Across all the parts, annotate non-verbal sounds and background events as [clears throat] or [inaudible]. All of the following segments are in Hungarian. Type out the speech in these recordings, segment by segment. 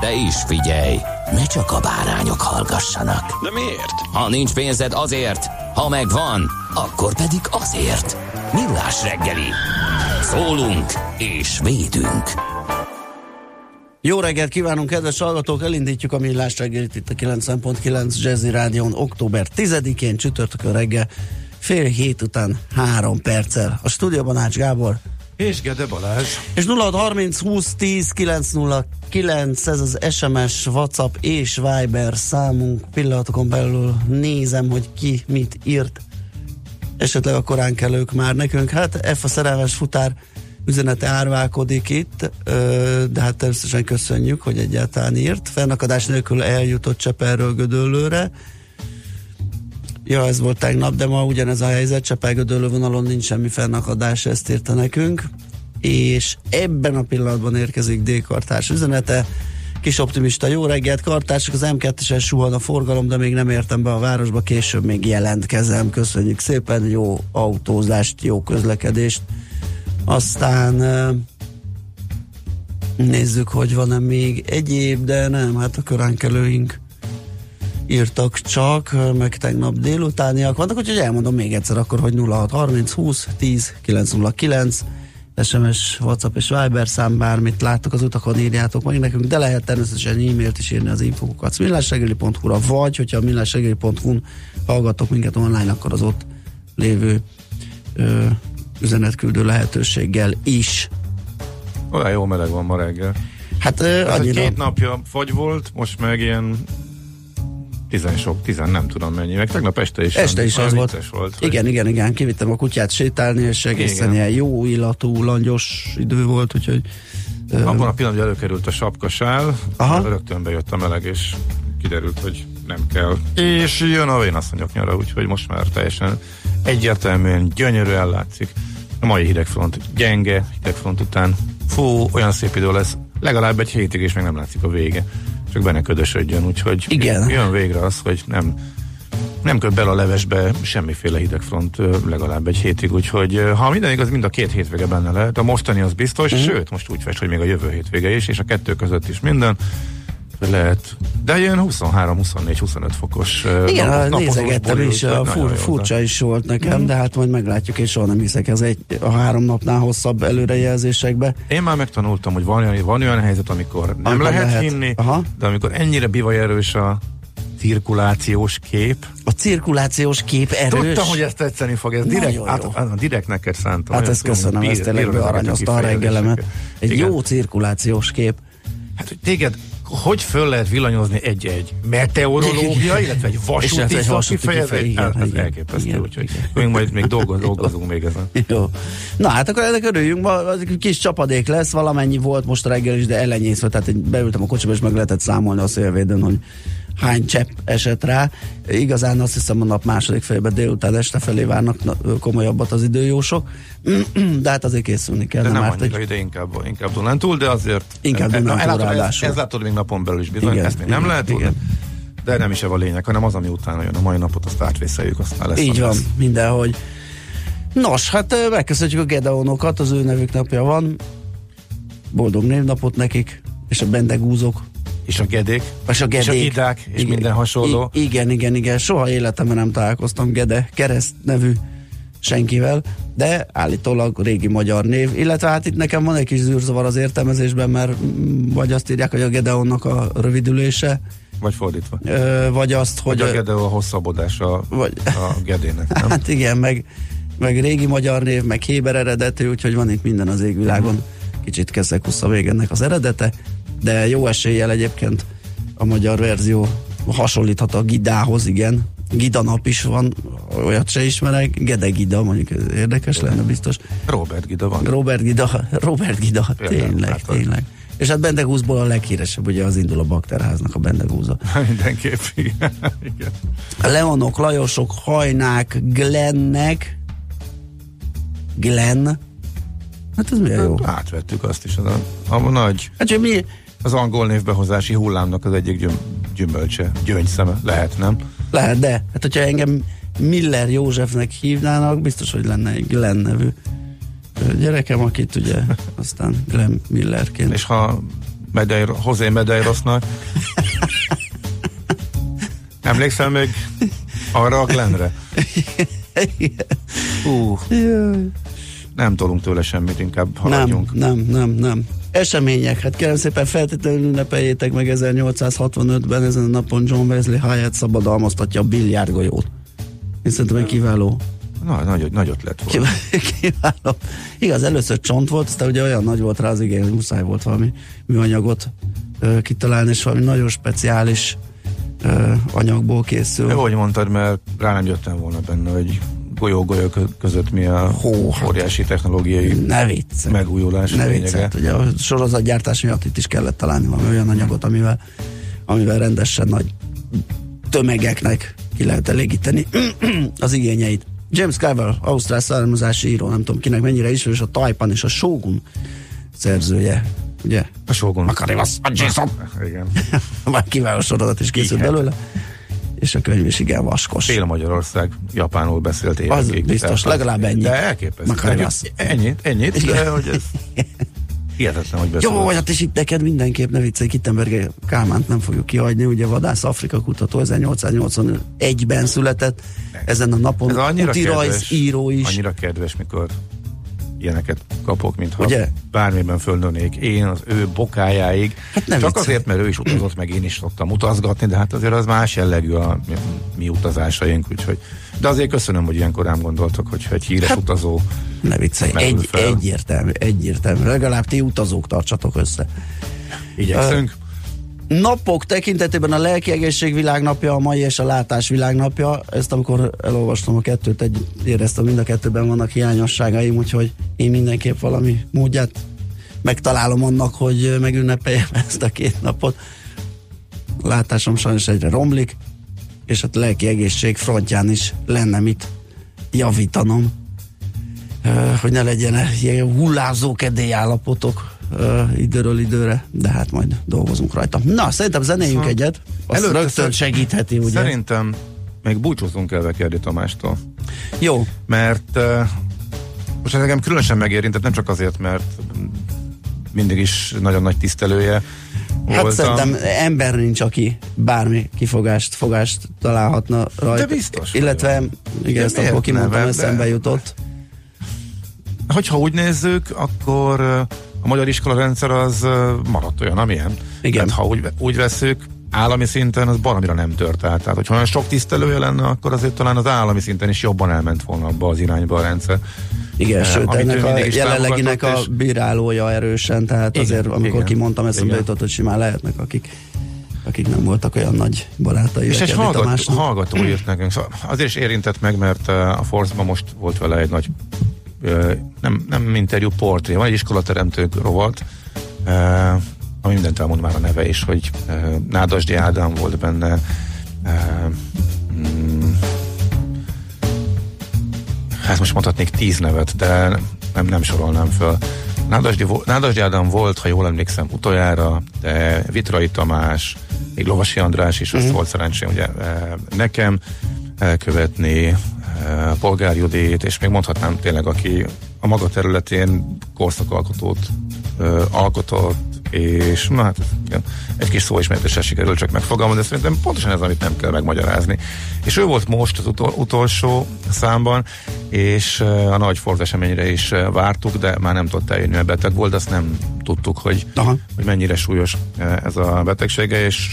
De is figyelj, ne csak a bárányok hallgassanak. De miért? Ha nincs pénzed azért, ha megvan, akkor pedig azért. Millás reggeli. Szólunk és védünk. Jó reggelt kívánunk, kedves hallgatók! Elindítjuk a millás reggelit itt a 90.9 Jazzy Rádion október 10-én csütörtökön reggel fél hét után három perccel. A stúdióban Ács Gábor, És Gede Balázs. és 0630 20 10 909, ez az SMS, WhatsApp és Viber számunk. Pillanatokon belül nézem, hogy ki mit írt. Esetleg a korán kelők már nekünk. Hát F a szerelmes futár üzenete árválkodik itt, de hát természetesen köszönjük, hogy egyáltalán írt. Fennakadás nélkül eljutott Csepelről Gödöllőre. Ja, ez volt tegnap, de ma ugyanez a helyzet, Csepel-Gödöllő vonalon nincs semmi fennakadás, ezt írta nekünk. És ebben a pillanatban érkezik D-kartárs üzenete. Kis optimista, jó reggelt, kartársak, az M2-esen suhan a forgalom, de még nem értem be a városba, később még jelentkezem. Köszönjük szépen, jó autózást, jó közlekedést. Aztán nézzük, hogy van-e még egyéb, de nem, hát a koránkelőink írtak csak, meg tegnap délutániak vannak, úgyhogy elmondom még egyszer akkor, hogy 0630 20 10 909 SMS, WhatsApp és Viber szám, bármit láttok az utakon, írjátok meg nekünk, de lehet természetesen e-mailt is írni az infokokat millásregeli.hu-ra, vagy hogyha millásregeli.hu-n hallgatok minket online, akkor az ott lévő ö, üzenetküldő lehetőséggel is. Olyan jó meleg van ma reggel. Hát ö, Ez egy annyira... két napja fagy volt, most meg ilyen tizen sok, tizen nem tudom mennyi. Meg tegnap este is. Este is az volt. volt Igen, igen, igen, kivittem a kutyát sétálni, és egészen Igen. ilyen jó illatú, langyos idő volt, úgyhogy Abban a pillanatban, előkerült a sapkasál, Aha. rögtön bejött a meleg, és kiderült, hogy nem kell. És jön a vénasszonyok nyara, úgyhogy most már teljesen egyértelműen gyönyörűen látszik. A mai hidegfront gyenge, hidegfront után fú, olyan szép idő lesz, legalább egy hétig, és még nem látszik a vége. Csak benne ködösödjön, úgyhogy Igen. jön végre az, hogy nem nem köt bele a levesbe semmiféle hidegfront legalább egy hétig, úgyhogy ha minden igaz, mind a két hétvége benne lehet. A mostani az biztos, uh-huh. sőt, most úgy fest, hogy még a jövő hétvége is, és a kettő között is minden. Lehet. De ilyen 23, 24, 25 fokos igen, nap- nézegettem is, a fur, furcsa is volt nekem, de hát majd meglátjuk, és soha nem hiszek ez egy, a három napnál hosszabb előrejelzésekbe. Én már megtanultam, hogy van olyan, van olyan helyzet, amikor nem Amikor lehet, lehet. hinni, Aha. de amikor ennyire bivaj erős a cirkulációs kép, A cirkulációs kép erős. Tudtam, hogy ezt tetszeni fog, ez direkt, Nagyon át, jó. át, direkt neked szántam. Hát ezt köszönöm, bír- ez tényleg ezeket a reggelemet. Egy Igen. jó cirkulációs kép. Hát, hogy téged hogy föl lehet villanyozni egy-egy meteorológia, illetve egy És vasúti szakifejezés? Hát, ez elképesztő, igen, úgyhogy igen. még majd még dolgoz, [laughs] dolgozunk még ezen. Jó. Na hát akkor ennek örüljünk, ma kis csapadék lesz, valamennyi volt most reggel is, de elenyészve, tehát beültem a kocsiba, és meg lehetett számolni a szélvédőn, hogy hány csepp esett rá. Igazán azt hiszem a nap második felében délután este felé várnak na, komolyabbat az időjósok, [clears throat] de hát azért készülni kell. De nem árt annyira egy- ide, inkább, inkább Dunán túl, de azért... Inkább e- e- Dunántúl ez, ráadásul. ez látod még napon belül is bizony, Igen, ezt még nem igen, lehet tudni. igen. De nem is ez a lényeg, hanem az, ami utána jön. A mai napot azt átvészeljük, aztán lesz. Így van, lesz. mindenhogy. Nos, hát megköszönjük a Gedeonokat, az ő nevük napja van. Boldog névnapot nekik, és a bendegúzok. És a gedék, És a gedék. és a idák, és minden hasonló. I- igen, igen, igen. Soha életemben nem találkoztam Gede kereszt nevű senkivel, de állítólag régi magyar név, illetve hát itt nekem van egy kis zűrzavar az értelmezésben, mert mm, vagy azt írják, hogy a Gedeonnak a rövidülése, Vagy fordítva. Ö, vagy azt, hogy... Hogy a Gede a hosszabbodás a, vagy, a Gedének, nem? [laughs] hát igen, meg, meg régi magyar név, meg Héber eredetű, úgyhogy van itt minden az égvilágon. Kicsit Keszekusza még ennek az eredete, de jó eséllyel egyébként a magyar verzió hasonlíthat a Gidához, igen. Gida nap is van, olyat se ismerek, Gede Gida, mondjuk ez érdekes lenne biztos. Robert Gida van. Robert Gida, Robert Gida, Értem, tényleg, látod. tényleg. És hát Bendegúzból a leghíresebb, ugye az indul a bakterháznak a Bendegúza. [laughs] Mindenképp, igen. [laughs] igen. Leonok, Lajosok, Hajnák, Glennek, Glenn, hát ez milyen jó. Átvettük azt is, az a, a nagy, Hát hogy mi, az angol névbehozási hullámnak az egyik gyüm, gyümölcse, gyöngyszeme lehet, nem? lehet, de hát hogyha engem Miller Józsefnek hívnának, biztos, hogy lenne egy Glenn nevű gyerekem, akit ugye [laughs] aztán Glenn Millerként. És ha Medeir, José Medeirosznak [laughs] emlékszel még arra a Glennre? Jaj. nem tolunk tőle semmit, inkább Nem, haladjunk. nem, nem, nem. Események, hát kérem szépen feltétlenül ünnepeljétek meg 1865-ben ezen a napon John Wesley Hyatt szabadalmaztatja a biliárdgolyót. Én szerintem egy kiváló, Na, nagy, nagy ötlet volt. [laughs] kiváló. Igaz, először csont volt, aztán ugye olyan nagy volt rá az igény, hogy muszáj volt valami műanyagot ö, kitalálni, és valami nagyon speciális ö, anyagból készül. Jó, hogy mondtad, mert rá nem jöttem volna benne, hogy kö- között mi a Hó, hát. óriási technológiai Ne vicc. megújulás Ne lényege. viccelt, ugye a sorozatgyártás miatt itt is kellett találni valami olyan anyagot, amivel, amivel rendesen nagy tömegeknek ki lehet elégíteni [clears throat] az igényeit. James Carver, ausztrál származási író, nem tudom kinek mennyire ismerős, a Taipan és a Shogun szerzője, ugye? A Shogun. Makarivasz, a Jason. Igen. [laughs] Már kiváló sorozat is készült Igen. belőle. És a könyv is igen vaskos. Fél Magyarország japánul beszélt évekig. biztos, Tehát- legalább ennyi. De elképesztő. Ennyit, ennyit, de Igen. hogy ez hihetetlen, hogy beszél. Jó, hát és itt neked mindenképp ne viccelj, Kittenberger Kálmánt nem fogjuk kihagyni, ugye Vadász Afrika kutató 1881-ben született, ezen a napon Ez annyira utirajz kedves, író is. annyira kedves, mikor ilyeneket kapok, mintha Ugye? bármiben fölnőnék én az ő bokájáig. Hát nem Csak viccelj. azért, mert ő is utazott, meg én is szoktam utazgatni, de hát azért az más jellegű a mi, mi utazásaink, úgyhogy de azért köszönöm, hogy ilyenkor rám gondoltok, hogyha egy híres Hát- utazó Ne viccelj, egy, fel. egyértelmű, egyértelmű. Legalább ti utazók tartsatok össze. igyekszünk. Napok tekintetében a lelki egészség világnapja, a mai és a látás világnapja. Ezt amikor elolvastam a kettőt, egy, éreztem, mind a kettőben vannak hiányosságaim, úgyhogy én mindenképp valami módját megtalálom annak, hogy megünnepeljem [laughs] ezt a két napot. A látásom sajnos egyre romlik, és hát a lelki egészség frontján is lenne mit javítanom, hogy ne legyen ilyen hullázó kedélyállapotok ö, időről időre, de hát majd dolgozunk rajta. Na, szerintem zenéljünk Szóval egyet, azt előtte rögtön segítheti, ugye? Szerintem még búcsúzunk el Vekerdi Tamástól. Jó, mert uh, most ez engem különösen megérintett, nem csak azért, mert mindig is nagyon nagy tisztelője hát voltam. szerintem ember nincs, aki bármi kifogást, fogást találhatna rajta. De biztos Illetve, igen, De ezt akkor kimondtam, eszembe jutott. Hogyha úgy nézzük, akkor uh, a magyar iskola rendszer az maradt olyan, amilyen. Igen. Tehát ha úgy, úgy veszük, állami szinten az baromira nem tört át. Tehát, hogyha olyan sok tisztelője lenne, akkor azért talán az állami szinten is jobban elment volna abba az irányba a rendszer. Igen, Eh, sőt, ennek a jelenleginek a és- bírálója erősen, tehát Igen, azért, amikor igen, kimondtam, eszembe igen. jutott, hogy simán lehetnek, akik akik nem voltak olyan nagy barátai. És egy Vekerdi hallgat, Tamásnak. hallgató írt nekünk. Szóval azért is érintett meg, mert uh, a Force-ban most volt vele egy nagy nem, nem interjú, portré. Van egy iskolateremtők rovat, ami mindent elmond már a neve is, hogy Nádasdi Ádám volt benne, mm, hát most mondhatnék tíz nevet, de nem, nem sorolnám föl. Nádasdi, Nádasdi Ádám volt, ha jól emlékszem, utoljára, de Vitrai Tamás, még Lovasi András is, azt volt szerencsém ugye nekem elkövetni, eh, Polgár Judit, és még mondhatnám tényleg, aki a maga területén korszakalkotót ö, alkotott, és na hát igen, egy kis szóismertéssel sikerült csak megfogalmazni, de szerintem pontosan ez, amit nem kell megmagyarázni. És ő volt most az utol, utolsó számban, és a nagy Ford eseményre is vártuk, de már nem tudott eljönni, mert beteg volt, azt nem tudtuk, hogy, Aha. hogy mennyire súlyos ez a betegsége, és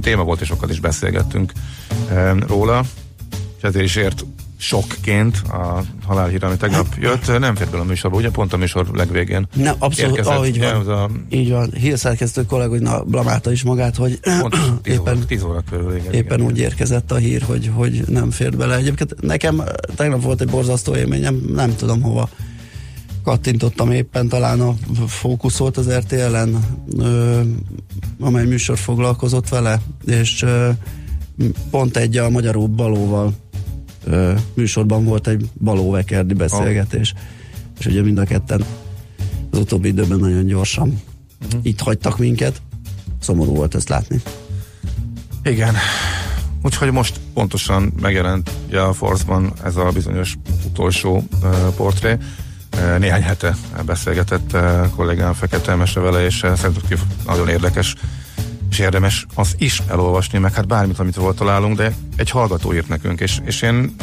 téma volt, és sokat is beszélgettünk róla, és ezért is ért sokként a halálhír, ami tegnap jött, nem fér bele a műsorba, ugye pont a műsor legvégén. Nem, abszolút, érkezett. ahogy Ja, van. az a, Így van. Hírszerkesztő kollega, hogy na, blamálta is magát, hogy pont 10 óra, éppen, 10 óra körül, igen, éppen igen. úgy érkezett a hír, hogy, hogy nem fért bele. Egyébként nekem tegnap volt egy borzasztó élményem, nem tudom hova kattintottam éppen, talán a fókusz volt az RTL-en, ö, amely műsor foglalkozott vele, és ö, pont egy a magyarul balóval ö, műsorban volt egy balóvekerdi beszélgetés, és ugye mind a ketten az utóbbi időben nagyon gyorsan uh-huh. itt hagytak minket. Szomorú volt ezt látni. Igen. Úgyhogy most pontosan megjelent a Force-ban ez a bizonyos utolsó uh, portré. Uh, néhány hete beszélgetett uh, kollégám Fekete Emese vele, és uh, szerintem nagyon érdekes és érdemes az is elolvasni, meg hát bármit, amit róla találunk, de egy hallgató írt nekünk, és, és én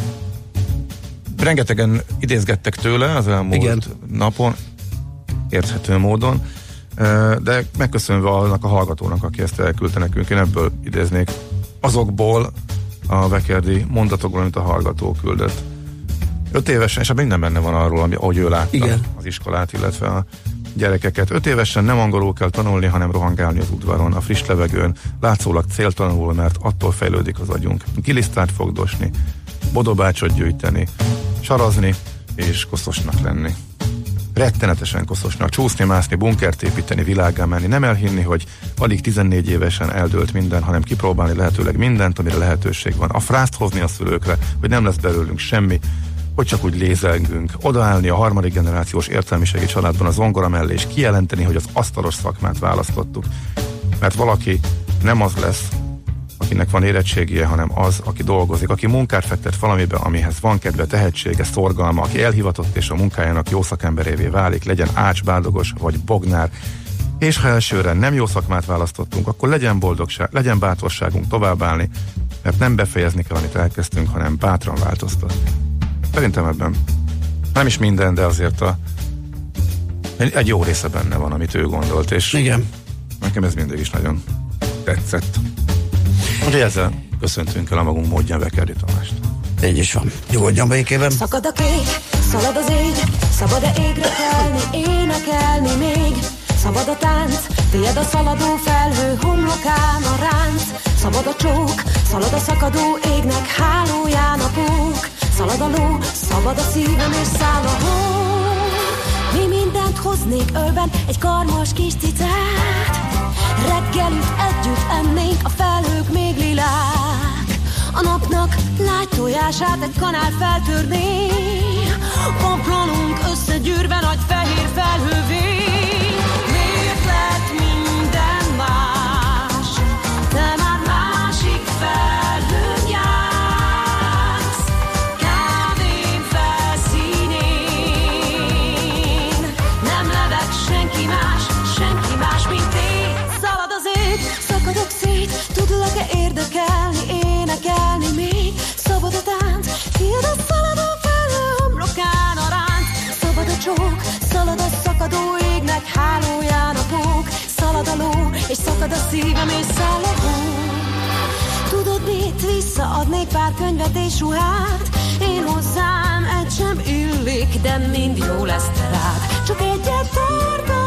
rengetegen idézgettek tőle az elmúlt Igen. napon, érthető módon, de megköszönve annak a hallgatónak, aki ezt elküldte nekünk, én ebből idéznék azokból a Vekerdi mondatokból, amit a hallgató küldött. Öt évesen, és ebben minden benne van arról, ami, ahogy ő látta Igen. az iskolát, illetve a gyerekeket. Öt évesen nem angolul kell tanulni, hanem rohangálni az udvaron, a friss levegőn, látszólag céltalanul, mert attól fejlődik az agyunk. Gilisztrát fogdosni, bodobácsot gyűjteni, sarazni és koszosnak lenni rettenetesen koszosnak, csúszni, mászni, bunkert építeni, világgá menni, nem elhinni, hogy alig 14 évesen eldőlt minden, hanem kipróbálni lehetőleg mindent, amire lehetőség van. A frászt hozni a szülőkre, hogy nem lesz belőlünk semmi, hogy csak úgy lézelgünk, odaállni a harmadik generációs értelmiségi családban az zongora mellé, és kijelenteni, hogy az asztalos szakmát választottuk. Mert valaki nem az lesz, akinek van érettségie, hanem az, aki dolgozik, aki munkát fektet valamibe, amihez van kedve, tehetsége, szorgalma, aki elhivatott és a munkájának jó szakemberévé válik, legyen ácsbáldogos vagy bognár, és ha elsőre nem jó szakmát választottunk, akkor legyen boldogság, legyen bátorságunk továbbállni, mert nem befejezni kell, amit elkezdtünk, hanem bátran változtatni. Szerintem ebben nem is minden, de azért a, egy, jó része benne van, amit ő gondolt, és Igen. Nekem ez mindig is nagyon tetszett. Úgyhogy ezzel köszöntünk el a magunk módján Vekerdi Tamást. Így is van. Nyugodjon békében. Szakad a kék, szalad az ég, szabad-e égre kelni, énekelni még? Szabad a tánc, tiéd a szaladó felhő homlokán a ránc. Szabad a csók, szalad a szakadó égnek hálóján a pók. Szalad a ló, szabad a szívem és száll a hó. Mi mindent hoznék ölben, egy karmas kis cicát. Reggelüt együtt ennénk, a felhők még lilák. A napnak lágy tojását egy kanál feltörné. Paplanunk összegyűrve nagy fehér felhővé. Szakad a szívem, és száll a hó Tudod mit, visszaadnék pár könyvet és ruhát? Én hozzám egy sem illik, de mind jó lesz rád. Csak egyet tartanék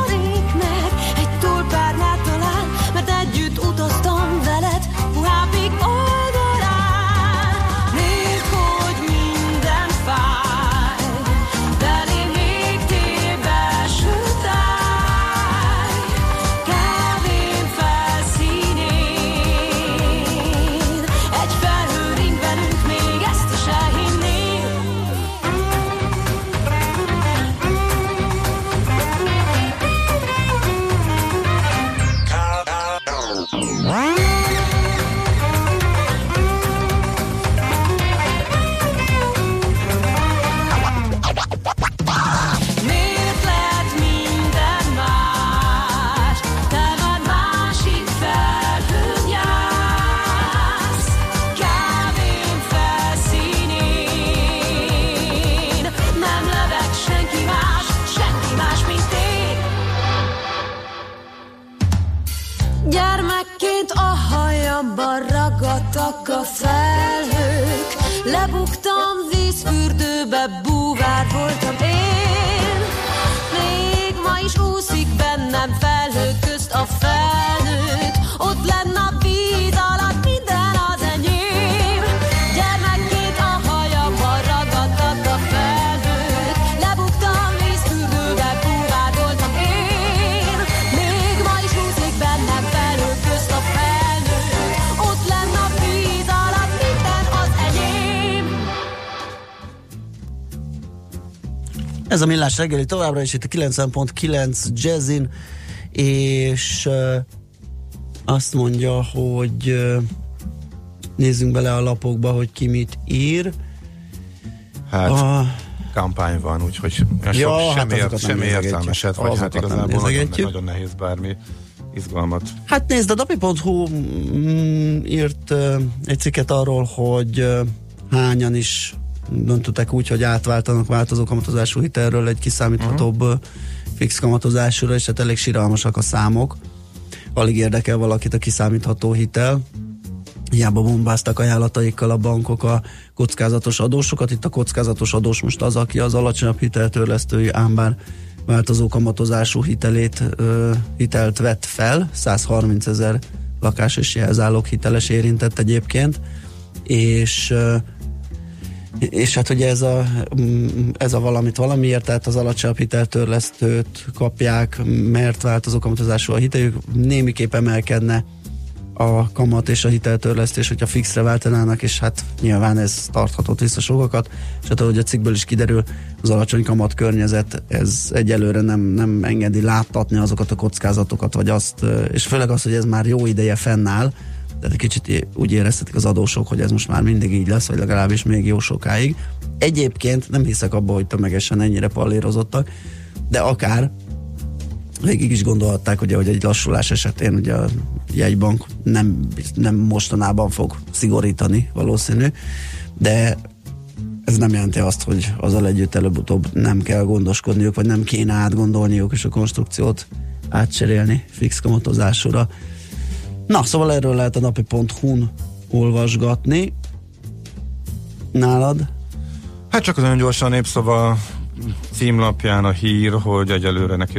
Ez a millás reggeli továbbra is itt a 90.9 Jazzin, és uh, azt mondja, hogy uh, nézzünk bele a lapokba, hogy ki mit ír. Hát, A, kampány van, úgyhogy sok, Ja, hát semmi, azokat nem semmi nézegetjük. értelmeset, vagy hát Azokat nem igazából nagyon, nagyon nehéz bármi izgalmat. hát nézd, a napi.hu mm, írt uh, egy cikket arról, hogy uh, hányan is döntöttek úgy, hogy átváltanak változó kamatozású hitelről egy kiszámíthatóbb uh-huh. fix kamatozásúra, és hát elég siralmasak a számok. Alig érdekel valakit a kiszámítható hitel. Hiába bombáztak ajánlataikkal a bankok a kockázatos adósokat. Itt a kockázatos adós most az, aki az alacsonyabb hiteltörlesztői, ám bár változó kamatozású hitelét, ö, hitelt vett fel, 130 ezer lakás és jelzálók hiteles érintett egyébként, és ö, és hát ugye ez a, mm, ez a valamit valamiért, tehát az alacsonyabb hiteltörlesztőt kapják, mert változó kamatozású a hiteljük, némiképp emelkedne a kamat és a hiteltörlesztés, hogyha fixre váltanának, és hát nyilván ez tarthatott vissza sokakat, és hát ahogy a cikkből is kiderül, az alacsony kamat környezet, ez egyelőre nem, nem engedi láttatni azokat a kockázatokat, vagy azt, és főleg az, hogy ez már jó ideje fennáll, tehát egy kicsit úgy éreztetik az adósok, hogy ez most már mindig így lesz, vagy legalábbis még jó sokáig. Egyébként nem hiszek abba, hogy tömegesen ennyire pallérozottak, de akár végig is gondolhatták, ugye, hogy egy lassulás esetén ugye a jegybank nem, nem mostanában fog szigorítani valószínű, de ez nem jelenti azt, hogy azzal együtt előbb-utóbb nem kell gondoskodniuk, vagy nem kéne átgondolniuk, és a konstrukciót átcserélni fix kamatozásúra. Na, szóval erről lehet a napi.hu-n olvasgatni. Nálad? Hát csak az nagyon gyorsan népszava címlapján a hír, hogy egyelőre neki,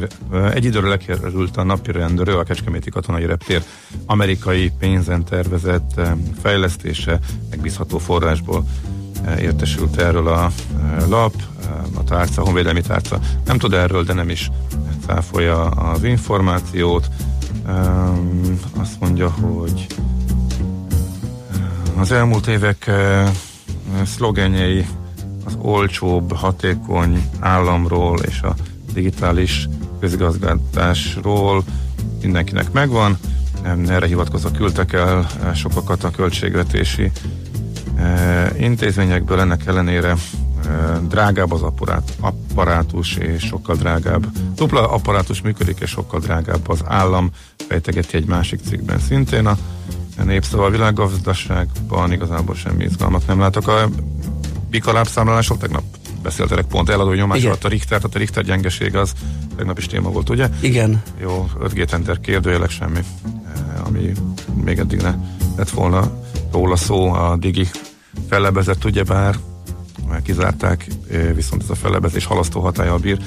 egy időre lekerült a napi rendőrő, a Kecskeméti Katonai Reptér amerikai pénzen tervezett fejlesztése, megbízható forrásból értesült erről a lap, a tárca, a honvédelmi tárca nem tud erről, de nem is cáfolja az információt. Um, azt mondja, hogy az elmúlt évek uh, szlogenjei az olcsóbb, hatékony államról és a digitális közigazgatásról mindenkinek megvan. Erre hivatkozva küldtek el sokakat a költségvetési intézményekből, ennek ellenére drágább az apparát, apparátus és sokkal drágább. Dupla apparátus működik, és sokkal drágább az állam, fejtegeti egy másik cikkben szintén a népszava a világgazdaságban igazából semmi izgalmat nem látok. A bikalábszámlálások, tegnap beszéltek pont eladó nyomás alatt a Richter, tehát a Richter gyengeség az tegnap is téma volt, ugye? Igen. Jó, 5G tender kérdőjelek semmi, eh, ami még eddig ne lett volna róla szó, a Digi fellebezett, ugyebár kizárták, viszont ez a fellebezés halasztó hatályal bír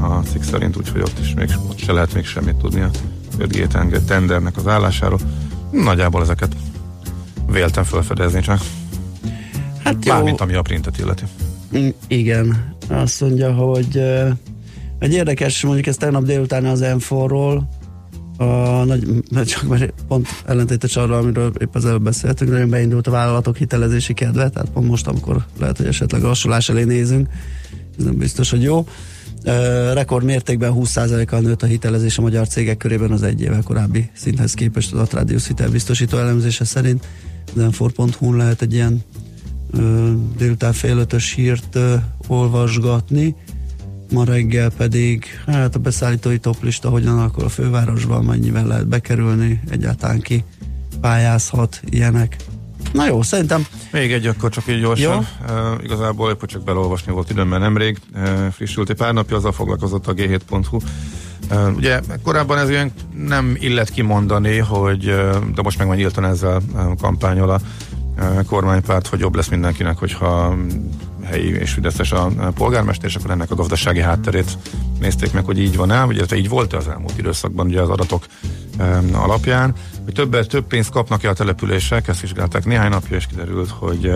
a cikk szerint, úgyhogy ott is még, ott se lehet még semmit tudni a 5G tender- tendernek az állásáról. Nagyjából ezeket véltem felfedezni csak. Hát jó. Mármint ami a printet illeti. Mm, Igen, azt mondja, hogy egy érdekes, mondjuk ez tegnap délután az M4-ról, a nagy, mert csak mert pont ellentétes arra, amiről épp az előbb beszéltünk, nagyon beindult a vállalatok hitelezési kedve, tehát pont most, amikor lehet, hogy esetleg lassulás elé nézünk, ez nem biztos, hogy jó. Uh, rekord mértékben 20%-kal nőtt a hitelezés a magyar cégek körében az egy évvel korábbi szinthez képest az Atradius hitelbiztosító elemzése szerint. Zenfor.hu lehet egy ilyen ö, délután fél ötös hírt ö, olvasgatni, ma reggel pedig hát a beszállítói toplista hogyan alakul a fővárosban, mennyivel lehet bekerülni, egyáltalán ki pályázhat, ilyenek. Na jó, szerintem Még egy akkor csak így gyorsan. Uh, igazából épp csak belolvasni volt időmben nemrég. Uh, frissült egy pár napja, azzal foglalkozott a G7.hu Ö, Ugye korábban ez ilyen nem illet kimondani, hogy, ö, de most meg már nyíltan ezzel ö, kampányol a kormánypárt, hogy jobb lesz mindenkinek, hogyha helyi és fideszes a polgármester, és akkor ennek a gazdasági hátterét nézték meg, hogy így van-e, illetve így volt az elmúlt időszakban ugye az adatok alapján, hogy többet több pénzt kapnak-e a települések, ezt vizsgálták néhány napja, és kiderült, hogy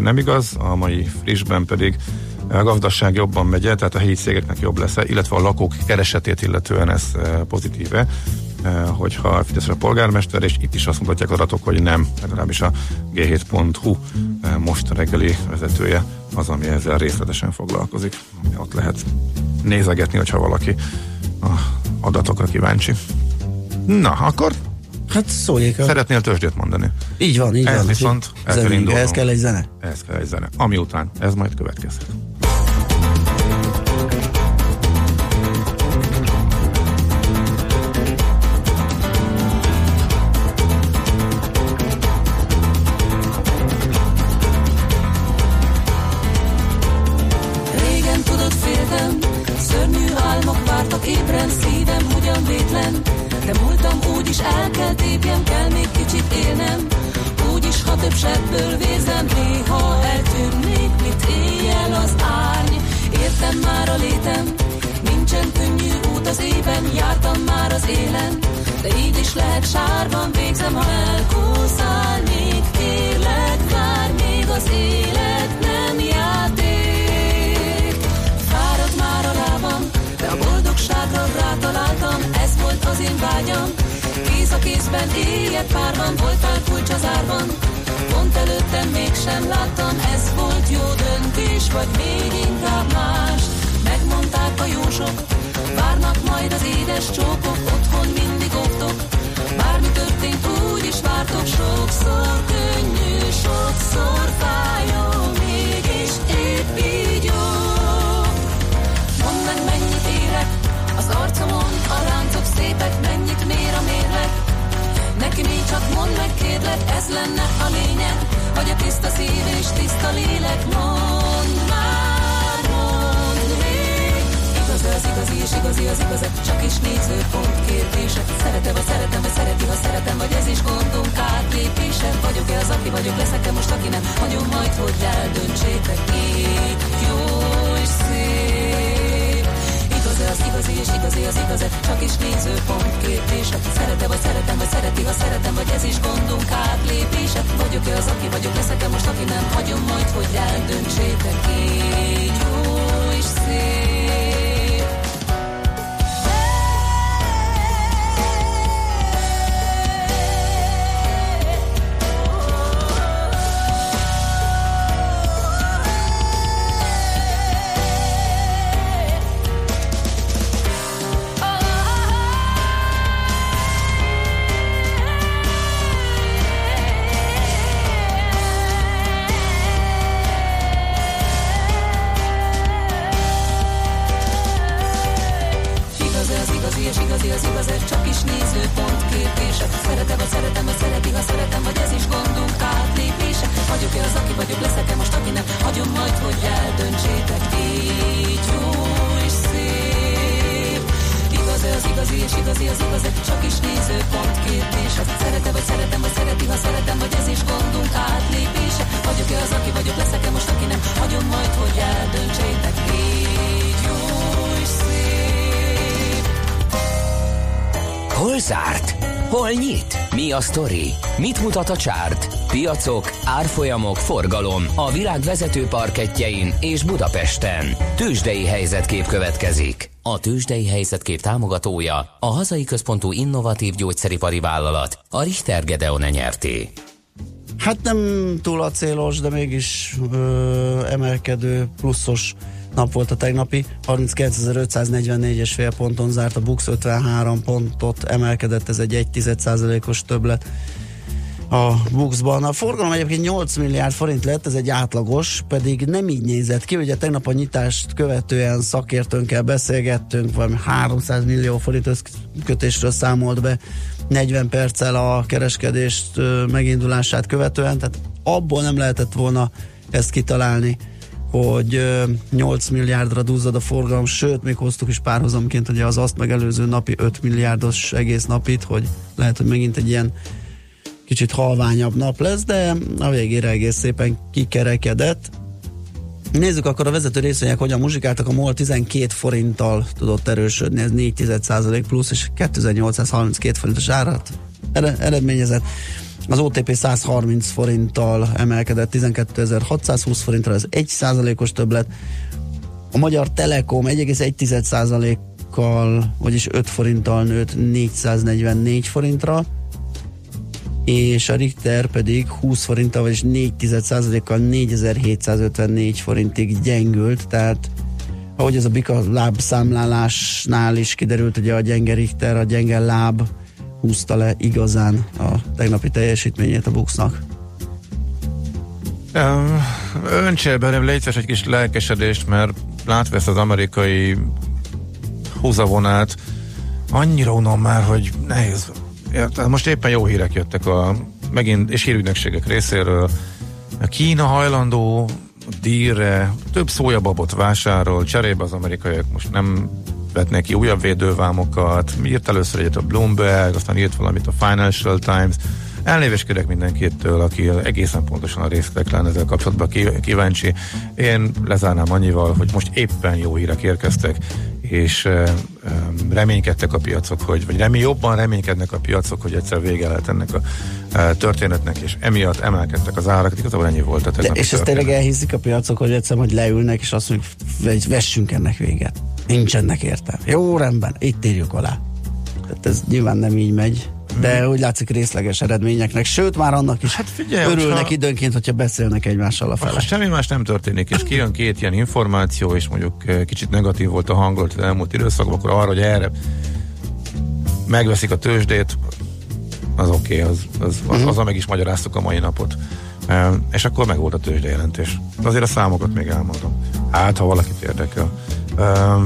nem igaz, a mai frissben pedig a gazdaság jobban megy, tehát a helyi cégeknek jobb lesz, illetve a lakók keresetét illetően ez e, pozitíve, e, hogyha Fidesz a polgármester, és itt is azt mutatják adatok, hogy nem, legalábbis a g7.hu e, most a reggeli vezetője az, ami ezzel részletesen foglalkozik. Ott lehet nézegetni, hogyha valaki a adatokra kíváncsi. Na, akkor Hát szóljék. A... szeretnél tőzsdét mondani? Így van, így Ez van. viszont el kell indulnunk. ehhez kell egy zene. Ez kell egy zene. Ami után ez majd következhet. A sztori? Mit mutat a csárt? Piacok, árfolyamok, forgalom a világ vezető parketjein és Budapesten. Tősdei helyzetkép következik. A Tősdei helyzetkép támogatója a hazai központú innovatív gyógyszeripari vállalat, a Richter Gedeon nyerté. Hát nem túl acélos, de mégis ö, emelkedő, pluszos nap volt a tegnapi. 39.544,5 ponton zárt a Bux 53 pontot emelkedett, ez egy 1,1%-os többlet a Buxban. A forgalom egyébként 8 milliárd forint lett, ez egy átlagos, pedig nem így nézett ki. Ugye tegnap a nyitást követően szakértőnkkel beszélgettünk, valami 300 millió forint összkötésről számolt be 40 perccel a kereskedést megindulását követően, tehát abból nem lehetett volna ezt kitalálni, hogy ö, 8 milliárdra duzzad a forgalom, sőt, még hoztuk is párhuzamként ugye az azt megelőző napi 5 milliárdos egész napit, hogy lehet, hogy megint egy ilyen kicsit halványabb nap lesz, de a végére egész szépen kikerekedett. Nézzük akkor a vezető részvények, hogyan muzsikáltak. A MOL 12 forinttal tudott erősödni, ez 4 plusz, és 2832 forintos árat ered- eredményezett. Az OTP 130 forinttal emelkedett 12.620 forintra, ez 1 százalékos többlet. A Magyar Telekom 1,1 százalékkal, vagyis 5 forinttal nőtt 444 forintra, és a Richter pedig 20 forinttal, vagyis 4 kal 4754 forintig gyengült, tehát ahogy ez a bika lábszámlálásnál is kiderült, ugye a gyenge Richter, a gyenge láb húzta le igazán a tegnapi teljesítményét a buxnak. Öntsél belém légy egy kis lelkesedést, mert látva ezt az amerikai húzavonát, annyira unom már, hogy nehéz. Érted? Most éppen jó hírek jöttek a megint, és hírügynökségek részéről. A Kína hajlandó díjre több szójababot vásárol, cserébe az amerikaiak most nem vetnek ki újabb védővámokat, írt először egyet a Bloomberg, aztán írt valamit a Financial Times, Elnéveskedek mindenkitől, aki egészen pontosan a részletek lenne ezzel kapcsolatban kíváncsi. Én lezárnám annyival, hogy most éppen jó hírek érkeztek, és reménykedtek a piacok, hogy, vagy remény, jobban reménykednek a piacok, hogy egyszer vége lehet ennek a történetnek, és emiatt emelkedtek az árak. Igazából ennyi volt a De, És ezt tényleg elhiszik a piacok, hogy egyszer hogy leülnek, és azt mondjuk, hogy vessünk ennek véget. Nincsenek értelme. Jó, rendben, itt írjuk alá. Tehát ez nyilván nem így megy de úgy látszik részleges eredményeknek, sőt már annak is hát figyelj, örülnek hogyha, időnként, hogyha beszélnek egymással a fele. Ha semmi más nem történik, és kijön két ilyen információ, és mondjuk eh, kicsit negatív volt a hangolt az elmúlt időszakban, akkor arra, hogy erre megveszik a tőzsdét, az oké, okay, az, az, az, uh-huh. azzal meg is magyaráztuk a mai napot. E, és akkor meg volt a tőzsde jelentés. Azért a számokat még elmondom. Hát, ha valakit érdekel. E,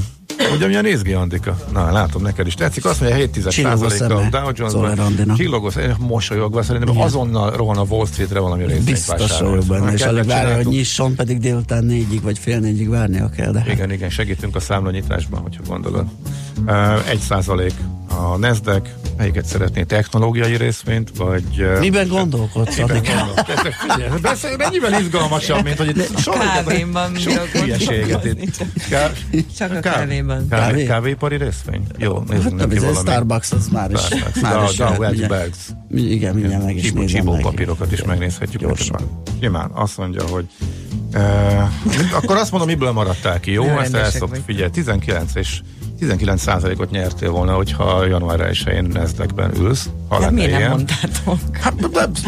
Ugye milyen nézgi, Andika? Na, látom, neked is tetszik. Azt mondja, 7 a Dow Jones-ban. Csillogos, mosolyogva, szerintem Igen. azonnal rohan a Wall Streetre valami részvényt Biztos benne, és alig várja, hogy nyisson, pedig délután négyig vagy fél négyig várnia kell. De... Igen, igen, segítünk a számlanyításban, hogyha gondolod. Egy százalék a Nasdaq, melyiket szeretné, technológiai részvényt, vagy... Miben gondolkodsz, Miben gondolkodsz? Mennyivel izgalmasabb, mint hogy itt sok kávémban sok hülyeséget itt. Csak a kávéban. Kávé, kávépari részvény? Jó, nézzünk hát, neki valami. Starbucks az már is. Már is Bags. Igen, mindjárt meg is nézem meg. papírokat is megnézhetjük. Gyorsan. Nyilván azt mondja, hogy akkor azt mondom, miből maradtál ki, jó? Ezt elszobt, figyelj, 19 és 19%-ot nyertél volna, hogyha január 1-én Nasdaqben ülsz. Ha hát miért nem mondtátok? Hát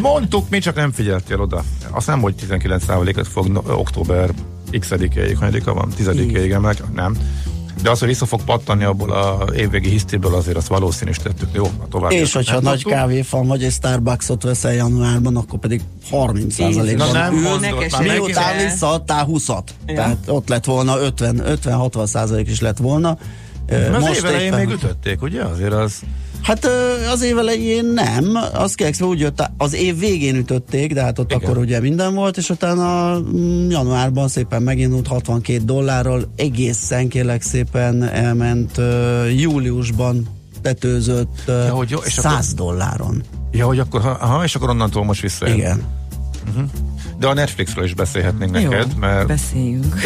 mondtuk, mi csak nem figyeltél oda. Azt nem, hogy 19%-ot fog no, október x-ig, hanyadika van? 10-ig emelk? Nem. De az, hogy vissza fog pattanni abból a évvégi hisztéből, azért azt valószínűsítettük. Jó, a tovább. És hogyha nagy kávéfal vagy egy Starbucksot veszel januárban, akkor pedig 30 százalékban. Na nem Miután visszaadtál 20-at. Ja. Tehát ott lett volna 50-60 százalék is lett volna. Az Most év elején éppen... még ütötték, ugye? Azért az... Hát az év elején nem, az kell, úgy jött, az év végén ütötték, de hát ott Igen. akkor ugye minden volt, és utána mm, januárban szépen megindult 62 dollárról, egészen kérlek szépen elment júliusban tetőzött ja, hogy jó, és 100 akkor, dolláron. Ja, hogy akkor, aha, és akkor onnantól most vissza. Igen. Uh-huh. De a Netflixről is beszélhetnénk jó, neked, mert... beszéljünk. [laughs]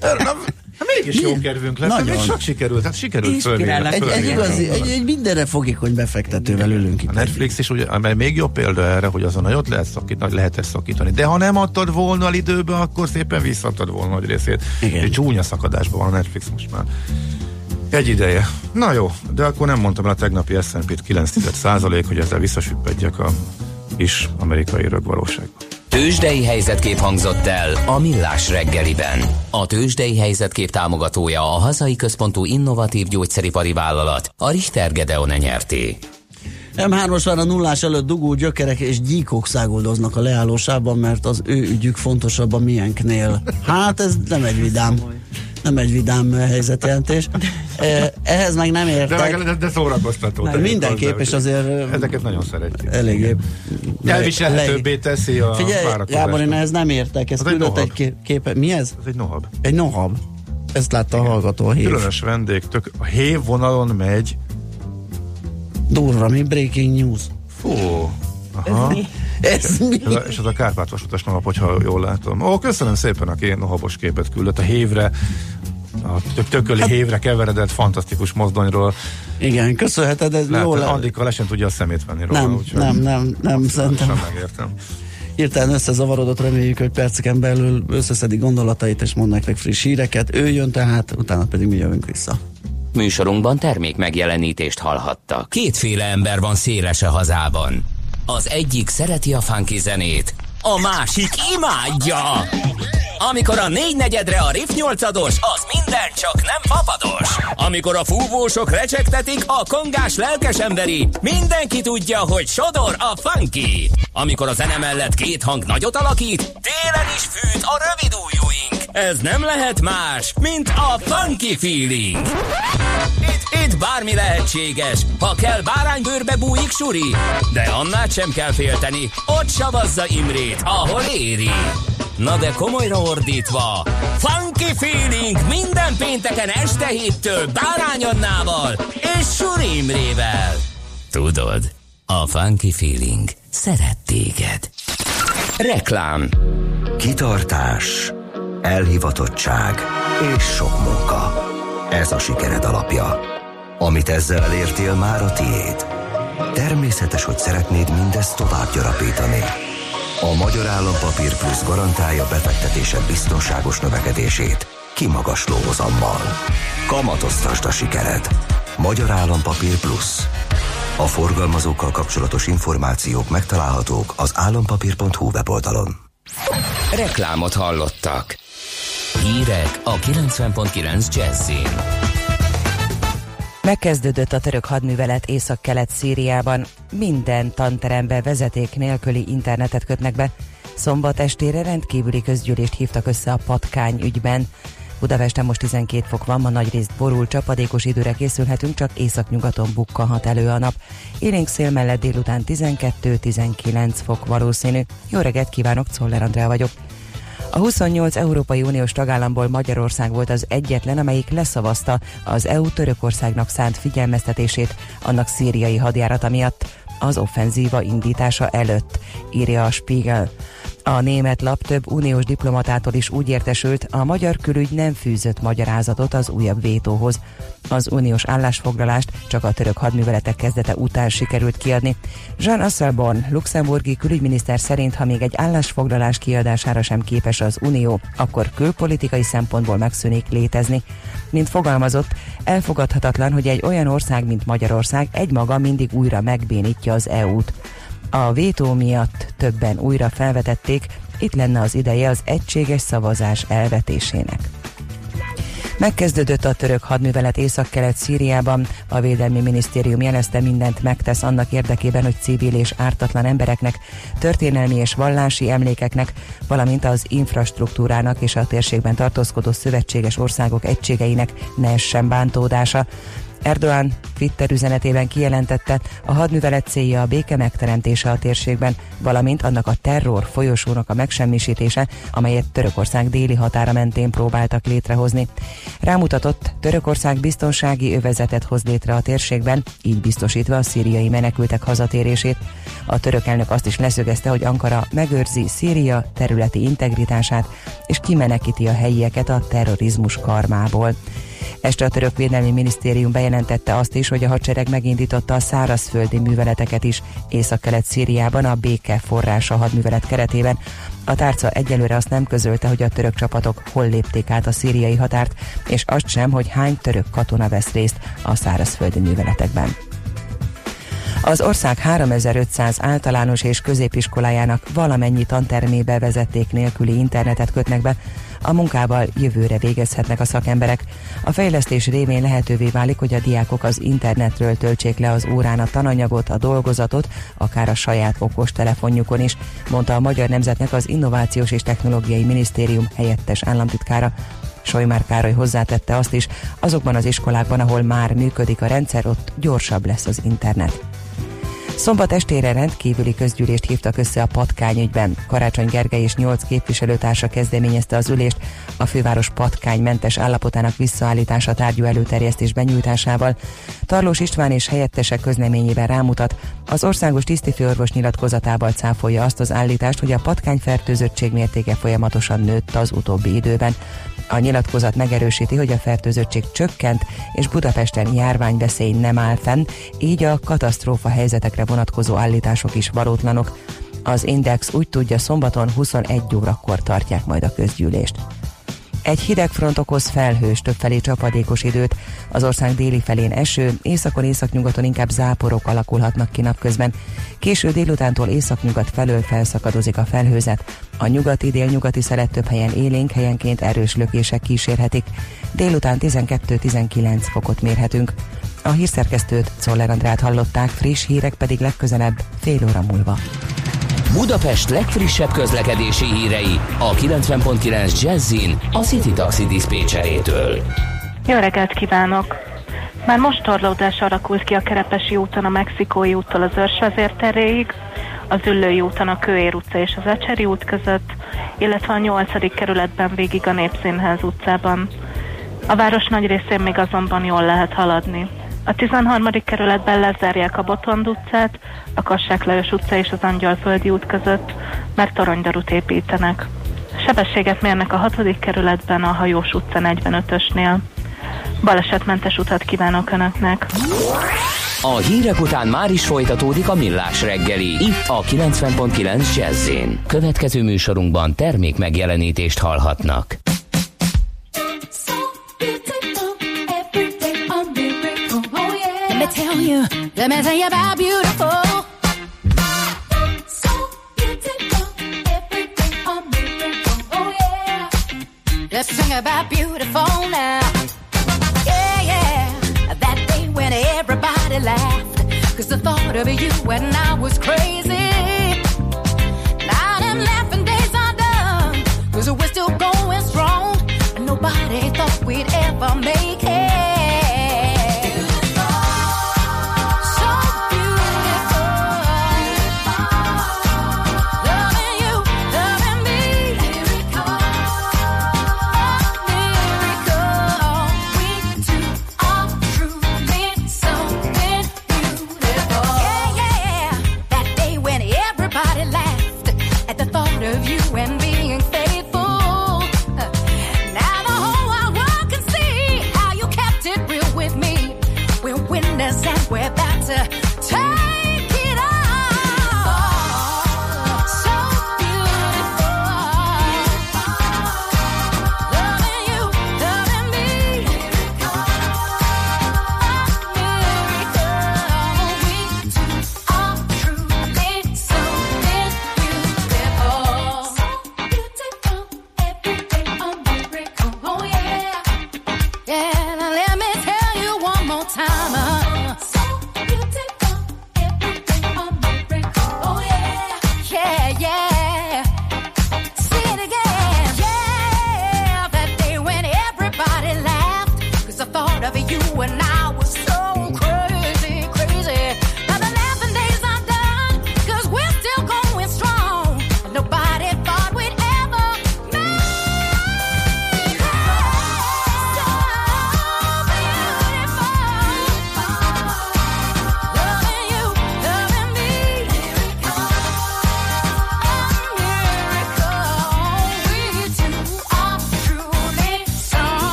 [laughs] Hát mégis jó kedvünk lesz, Nagyon. még csak sikerült, hát sikerült fölvinni. Egy, egy, igazi, egy, egy mindenre fogékony befektetővel ülünk itt. A Netflix is ugye, amely még jobb példa erre, hogy azon nagyot lehet szakítani, lehet ezt szakítani. De ha nem adtad volna a időbe, akkor szépen visszadtad volna nagy részét. Igen. Egy csúnya szakadásban van a Netflix most már. Egy ideje. Na jó, de akkor nem mondtam el a tegnapi S&P-t 9 hogy ezzel visszasüppedjek a is amerikai rögvalóságba. Tőzsdei helyzetkép hangzott el a Millás reggeliben. A Tőzsdei helyzetkép támogatója a hazai központú innovatív gyógyszeripari vállalat, a Richter Gedeon nyerté. M3-os már a nullás előtt dugó gyökerek és gyíkok száguldoznak a leállósában, mert az ő ügyük fontosabb a miénknél. Hát ez nem egy vidám nem egy vidám helyzetjelentés. [laughs] Ehhez meg nem értek. De, de, de szórakoztató. Na, mindenképp, és azért... Ezeket nagyon szeretjük. Eléggé... Elviselhetőbbé teszi a Figyelj, Gábor, én ehhez nem értek. Ez küldött egy, egy képe. Mi ez? Ez egy nohab. Egy nohab. Ezt látta Igen. a hallgató a hév. Különös vendég, tök, a hév vonalon megy. Durva, mi breaking news. Fú, Aha. Ez mi? És, ez a, Kárpát vasutas nap, hogyha jól látom. Ó, köszönöm szépen, aki nohabos képet küldött a hévre, a tök, tököli hát, hévre keveredett fantasztikus mozdonyról. Igen, köszönheted, ez Lehet, jól... Andika lesen tudja a szemét venni róla. Nem, úgy, nem, nem, nem, szerintem. Sem megértem. Hirtelen összezavarodott, reméljük, hogy perceken belül összeszedi gondolatait, és mond nektek friss híreket. Ő jön tehát, utána pedig mi jövünk vissza. Műsorunkban termék megjelenítést hallhattak. Kétféle ember van széles a hazában. Az egyik szereti a funky zenét, a másik imádja. Amikor a négy negyedre a Riff 8 az minden csak nem papados. Amikor a fúvósok recsegtetik, a kongás lelkes emberi, mindenki tudja, hogy sodor a funky. Amikor a zene mellett két hang nagyot alakít, télen is fűt a rövid ujjúink. Ez nem lehet más, mint a funky feeling. Itt, itt bármi lehetséges, ha kell báránybőrbe bújik suri, de annál sem kell félteni, ott savazza Imrét, ahol éri. Na de komolyra ordítva, Funky Feeling minden pénteken este héttől Bárány Annával és Suri Imrével. Tudod, a Funky Feeling szeret téged. Reklám Kitartás, elhivatottság és sok munka. Ez a sikered alapja. Amit ezzel elértél, már a tiéd. Természetes, hogy szeretnéd mindezt tovább gyarapítani a Magyar Állampapír Plusz garantálja befektetésed biztonságos növekedését kimagasló hozammal. Kamatoztasd a sikered. Magyar Állampapír Plusz. A forgalmazókkal kapcsolatos információk megtalálhatók az állampapír.hu weboldalon. Reklámot hallottak. Hírek a 90.9 Jazzin. Megkezdődött a török hadművelet észak-kelet Minden tanterembe vezeték nélküli internetet kötnek be. Szombat estére rendkívüli közgyűlést hívtak össze a patkány ügyben. Budapesten most 12 fok van, ma nagyrészt borul, csapadékos időre készülhetünk, csak északnyugaton bukkanhat elő a nap. Élénk szél mellett délután 12-19 fok valószínű. Jó reggelt kívánok, Czoller Andrea vagyok. A 28 Európai Uniós tagállamból Magyarország volt az egyetlen, amelyik leszavazta az EU Törökországnak szánt figyelmeztetését annak szíriai hadjárata miatt az offenzíva indítása előtt, írja a Spiegel. A német lap több uniós diplomatától is úgy értesült, a magyar külügy nem fűzött magyarázatot az újabb vétóhoz. Az uniós állásfoglalást csak a török hadműveletek kezdete után sikerült kiadni. Jean Asselborn, luxemburgi külügyminiszter szerint, ha még egy állásfoglalás kiadására sem képes az unió, akkor külpolitikai szempontból megszűnik létezni. Mint fogalmazott, elfogadhatatlan, hogy egy olyan ország, mint Magyarország egymaga mindig újra megbénítja az EU-t. A vétó miatt többen újra felvetették, itt lenne az ideje az egységes szavazás elvetésének. Megkezdődött a török hadművelet észak-kelet Szíriában. A Védelmi Minisztérium jelezte mindent megtesz annak érdekében, hogy civil és ártatlan embereknek, történelmi és vallási emlékeknek, valamint az infrastruktúrának és a térségben tartózkodó szövetséges országok egységeinek ne essen bántódása. Erdoğan Twitter üzenetében kijelentette, a hadművelet célja a béke megteremtése a térségben, valamint annak a terror folyosónak a megsemmisítése, amelyet Törökország déli határa mentén próbáltak létrehozni. Rámutatott, Törökország biztonsági övezetet hoz létre a térségben, így biztosítva a szíriai menekültek hazatérését. A török elnök azt is leszögezte, hogy Ankara megőrzi Szíria területi integritását, és kimenekíti a helyieket a terrorizmus karmából. Este a török védelmi minisztérium bejelentette azt is, hogy a hadsereg megindította a szárazföldi műveleteket is észak-kelet Szíriában a béke forrása hadművelet keretében. A tárca egyelőre azt nem közölte, hogy a török csapatok hol lépték át a szíriai határt, és azt sem, hogy hány török katona vesz részt a szárazföldi műveletekben. Az ország 3500 általános és középiskolájának valamennyi tantermébe vezeték nélküli internetet kötnek be, a munkával jövőre végezhetnek a szakemberek. A fejlesztés révén lehetővé válik, hogy a diákok az internetről töltsék le az órán a tananyagot, a dolgozatot, akár a saját okos telefonjukon is, mondta a Magyar Nemzetnek az Innovációs és Technológiai Minisztérium helyettes államtitkára. Sojmár Károly hozzátette azt is, azokban az iskolákban, ahol már működik a rendszer, ott gyorsabb lesz az internet. Szombat estére rendkívüli közgyűlést hívtak össze a patkányügyben. Karácsony Gergely és nyolc képviselőtársa kezdeményezte az ülést a főváros patkánymentes állapotának visszaállítása tárgyú előterjesztés benyújtásával. Tarlós István és helyettesek közleményében rámutat, az országos tisztifőorvos nyilatkozatával cáfolja azt az állítást, hogy a patkányfertőzöttség mértéke folyamatosan nőtt az utóbbi időben. A nyilatkozat megerősíti, hogy a fertőzöttség csökkent, és Budapesten járványveszély nem áll fenn, így a katasztrófa helyzetekre vonatkozó állítások is valótlanok. Az Index úgy tudja, szombaton 21 órakor tartják majd a közgyűlést. Egy hideg front okoz felhős, többfelé csapadékos időt. Az ország déli felén eső, északon északnyugaton inkább záporok alakulhatnak ki napközben. Késő délutántól északnyugat felől felszakadozik a felhőzet. A nyugati délnyugati szelet több helyen élénk, helyenként erős lökések kísérhetik. Délután 12-19 fokot mérhetünk. A hírszerkesztőt Czoller Andrát hallották, friss hírek pedig legközelebb fél óra múlva. Budapest legfrissebb közlekedési hírei a 90.9 Jazzin a City Taxi Dispécsejétől. Jó reggelt kívánok! Már most torlódás alakult ki a Kerepesi úton a Mexikói úttól az Őrsvezérteréig, az Üllői úton a Kőér utca és az Ecseri út között, illetve a 8. kerületben végig a Népszínház utcában. A város nagy részén még azonban jól lehet haladni. A 13. kerületben lezárják a Botond utcát, a Kassák Lajos utca és az Angyalföldi út között, mert toronydarut építenek. Sebességet mérnek a 6. kerületben a Hajós utca 45-ösnél. Balesetmentes utat kívánok Önöknek! A hírek után már is folytatódik a millás reggeli, itt a 90.9 jazz Következő műsorunkban termék megjelenítést hallhatnak. You, let me tell you about beautiful. So beautiful, everything a miracle, oh yeah. Let's sing about beautiful now. Yeah, yeah, that day when everybody laughed. Cause the thought of you when I was crazy. Now them laughing days are done. Cause we're still going strong. And nobody thought we'd ever make it.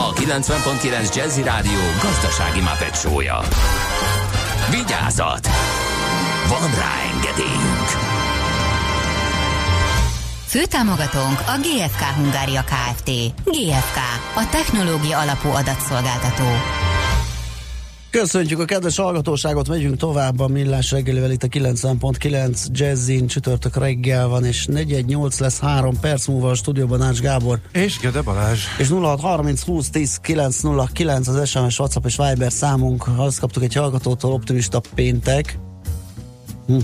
a 90.9 Jazzy Rádió gazdasági mapetsója. Vigyázat! Van rá engedélyünk! Főtámogatónk a GFK Hungária Kft. GFK, a technológia alapú adatszolgáltató. Köszöntjük a kedves hallgatóságot, megyünk tovább a Millás reggelivel itt a 90.9 Jazzin, csütörtök reggel van, és 418 lesz 3 perc múlva a stúdióban Ács Gábor. És Gede Balázs. És 0630 20 10 909 az SMS, WhatsApp és Viber számunk. Azt kaptuk egy hallgatótól, optimista péntek. Hm,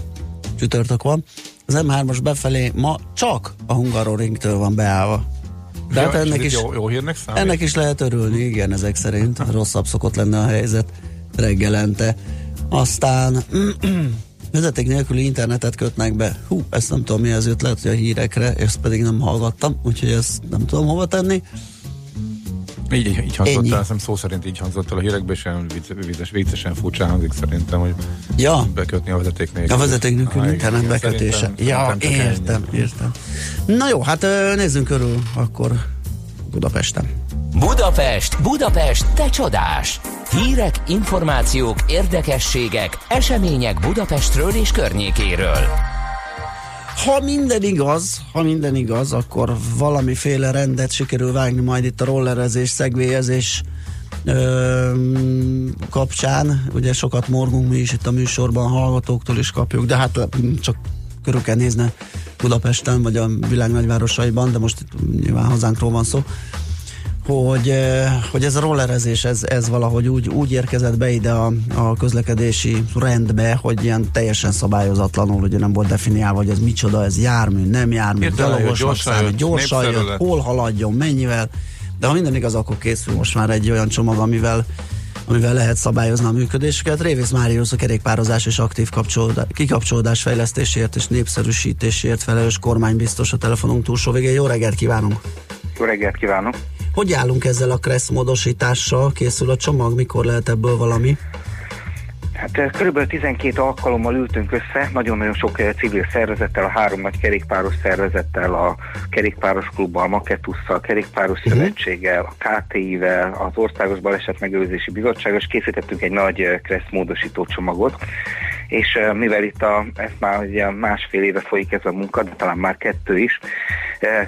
csütörtök van. Az M3-as befelé ma csak a Hungaroringtől van beállva. De hát Ja, és ennek is, jó, jó hírnek számít? ennek is lehet örülni, igen, ezek szerint. Rosszabb szokott lenne a helyzet reggelente. Aztán [clears throat] vezeték nélküli internetet kötnek be. Hú, ezt nem tudom mi az őt, lehet, hogy a hírekre, ezt pedig nem hallgattam, úgyhogy ezt nem tudom hova tenni. Így, így, így hangzott el, hiszem szó szerint így hangzott el a hírekben, és olyan vicc, vicces, viccesen furcsán hangzik szerintem, hogy Ja, bekötni a vezeték nélkül. a vezeték nélküli Ah, internet igen, bekötése. szerintem- Ja, szerintem értem, ennyi. értem. Na jó, hát nézzünk körül akkor Budapesten. Budapest, Budapest, te csodás! Hírek, információk, érdekességek, események Budapestről és környékéről. Ha minden igaz, ha minden igaz, akkor valamiféle rendet sikerül vágni majd itt a rollerezés, szegvélyezés ö, kapcsán. Ugye sokat morgunk mi is itt a műsorban, hallgatóktól is kapjuk, de hát csak körül kell nézni Budapesten, vagy a világ nagyvárosaiban, de most itt nyilván hazánkról van szó hogy, eh, hogy ez a rollerezés, ez, ez valahogy úgy, úgy érkezett be ide a, a közlekedési rendbe, hogy ilyen teljesen szabályozatlanul, ugye nem volt definiálva, hogy ez micsoda, ez jármű, nem jármű, gyalogosnak gyorsan jött, gyorsan jött, hol haladjon, mennyivel, de ha minden igaz, akkor készül most már egy olyan csomag, amivel amivel lehet szabályozni a működésüket. Révész Máriusz a kerékpározás és aktív kapcsolódás, kikapcsolódás fejlesztésért és népszerűsítésért felelős kormánybiztos a telefonunk túlsó végén. Jó reggelt kívánunk! Jó reggelt kívánok! Hogy állunk ezzel a Kressz módosítással? Készül a csomag, mikor lehet ebből valami? Hát eh, körülbelül 12 alkalommal ültünk össze, nagyon-nagyon sok eh, civil szervezettel, a három nagy kerékpáros szervezettel, a kerékpáros klubbal, a Maketusszal, a kerékpáros uh-huh. szövetséggel, a KTI-vel, az Országos Baleset Megőrzési Bizottsággal, és készítettünk egy nagy eh, Kressz módosító csomagot. És mivel itt a, ez már ugye másfél éve folyik ez a munka, de talán már kettő is,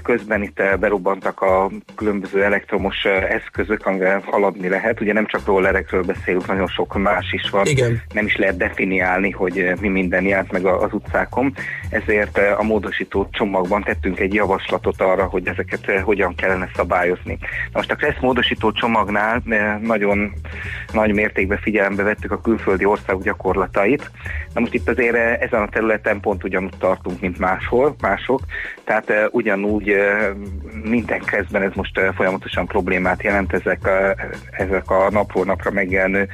közben itt berobbantak a különböző elektromos eszközök, amivel haladni lehet. Ugye nem csak rollerekről beszélünk, nagyon sok más is van Igen. nem is lehet definiálni, hogy mi minden járt meg az utcákon, ezért a módosító csomagban tettünk egy javaslatot arra, hogy ezeket hogyan kellene szabályozni. Na most a Kressz módosító csomagnál nagyon nagy mértékben figyelembe vettük a külföldi országok gyakorlatait. Na most itt azért eh, ezen a területen pont ugyanúgy tartunk, mint máshol, mások, tehát eh, ugyanúgy eh, minden kezdben ez most folyamatosan problémát jelent ezek a, ezek a napról napra megjelenő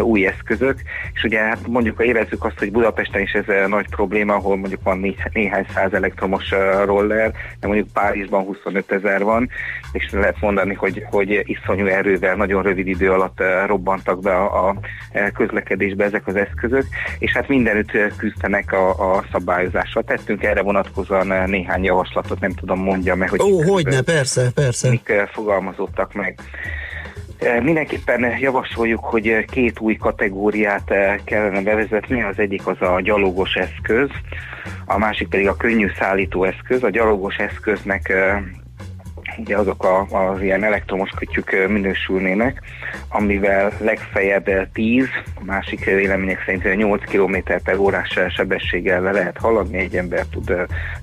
új eszközök, és ugye hát mondjuk érezzük azt, hogy Budapesten is ez nagy probléma, ahol mondjuk van négy, néhány száz elektromos roller, de mondjuk Párizsban 25 ezer van, és lehet mondani, hogy, hogy iszonyú erővel nagyon rövid idő alatt robbantak be a, a közlekedésbe ezek az eszközök, és hát mindenütt küzdenek a, a szabályozással. Tettünk erre vonatkozóan néhány javaslatot, nem tudom mondja meg, hogy Ó, hogyne, persze, persze. mik fogalmazottak meg. Mindenképpen javasoljuk, hogy két új kategóriát kellene bevezetni. Az egyik az a gyalogos eszköz, a másik pedig a könnyű szállító eszköz. A gyalogos eszköznek ugye azok a, az ilyen elektromos kütyük minősülnének, amivel legfeljebb eh, 10, a másik vélemények szerint eh, 8 km per órás sebességgel le lehet haladni, egy ember tud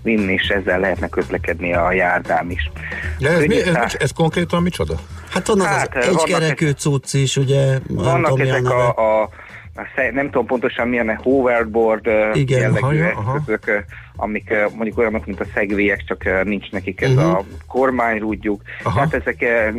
vinni, és ezzel lehetne közlekedni a járdám is. De ez, mi, ez, szá- mi, ez konkrétan micsoda? Hát van az Hát, az vannak egykerekű cucc is, ugye, Vannak tudom, ezek a, a a nem tudom pontosan milyen a hoverboard Igen, jellegű aha, aha. eszközök, ö, amik mondjuk olyanok, mint a szegvélyek, csak nincs nekik ez Mhm. a kormányrúdjuk. Aha. Tehát ezek ö,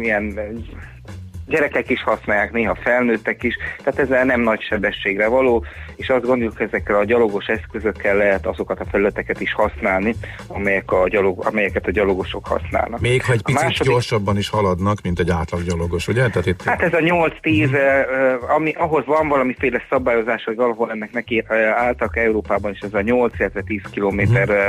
gyerekek is használják, néha felnőttek is, tehát ezzel nem nagy sebességre való, és azt gondoljuk, ezekkel a gyalogos eszközökkel lehet azokat a felületeket is használni, amelyek a gyalog, amelyeket a gyalogosok használnak. Még ha egy A picit második- gyorsabban is haladnak, mint egy átlag gyalogos, ugye? Tehát itt Hát ez a 8-10, Mhm. ami, ahhoz van valamiféle szabályozás, hogy valahol ennek neki álltak Európában is ez a 8, illetve 10 km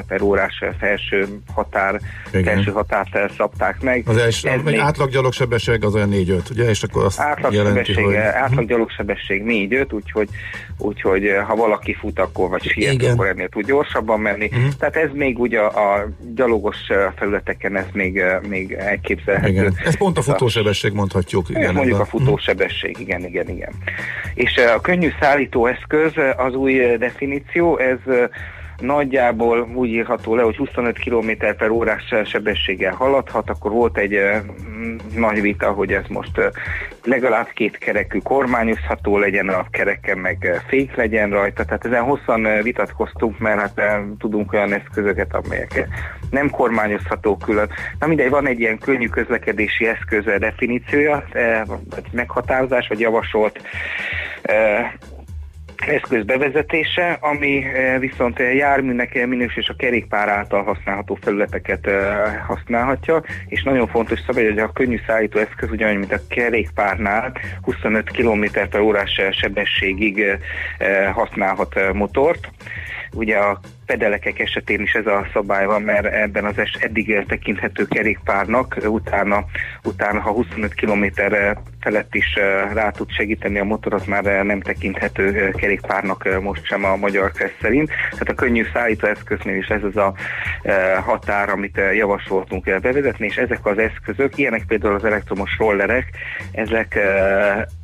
per órás felső határ. Igen. felső határt szabták meg. az első, Ez egy még- átlag gyalogsebesség az olyan 4-5, ugye? És akkor azt jelenti, Átlagsebesség, hogy... átlag gyalogsebesség 4-5, úgyhogy, úgyhogy eh, ha valaki fut, akkor vagy siet, Igen. akkor ennél tud gyorsabban menni. Mhm. Tehát ez még ugye a, a gyalogos eh, felületeken ez még, eh, még elképzelhető. Igen. Ez pont a futósebesség mondhatjuk. Ez Igen, mondjuk ez a futósebesség, igen, igen, igen. És a könnyű szállító eszköz az új definíció, ez nagyjából úgy írható le, hogy 25 km per órás sebességgel haladhat, akkor volt egy mm, nagy vita, hogy ez most legalább két kerekű kormányozható legyen a kereken, meg fék legyen rajta, tehát ezen hosszan vitatkoztunk, mert hát tudunk olyan eszközöket, amelyek nem kormányozható külön. Na mindegy, van egy ilyen könnyű közlekedési eszköz definíciója, vagy meghatározás, vagy javasolt eszköz bevezetése, ami eh, viszont eh, járműnek eh, minős és a kerékpár által használható felületeket használhatja, és nagyon fontos szabály, hogy a könnyű szállító eszköz ugyanúgy, mint a kerékpárnál 25 km per órás sebességig használhat motort. Ugye a pedelekek esetén is ez a szabály van, mert ebben az es eddig tekinthető kerékpárnak utána, utána ha 25 km felett is rá tud segíteni a motor, az már nem tekinthető kerékpárnak most sem a magyar kressz szerint. Tehát a könnyű szállítóeszköznél is ez az a határ, amit javasoltunk bevezetni, és ezek az eszközök, ilyenek például az elektromos rollerek, ezek,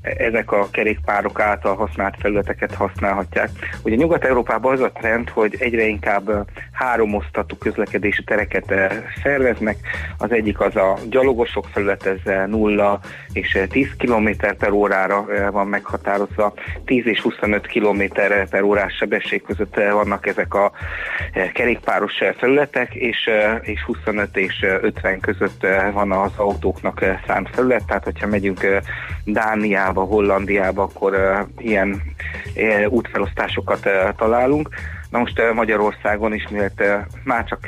ezek a kerékpárok által használt felületeket használhatják. Ugye Nyugat-Európában az a trend, hogy egyre inkább eh, három osztatú közlekedési tereket szerveznek. Az egyik az a gyalogosok felület, ez eh, 0 és eh, 10 km per órára van meghatározva. 10 és 25 km per órás sebesség között vannak ezek a kerékpáros felületek, és, és 25 és eh, 50 között van az autóknak szánt felület, tehát hogyha megyünk Dániába, Hollandiába, akkor ilyen útfelosztásokat találunk. Na most Magyarországon is, eh, már csak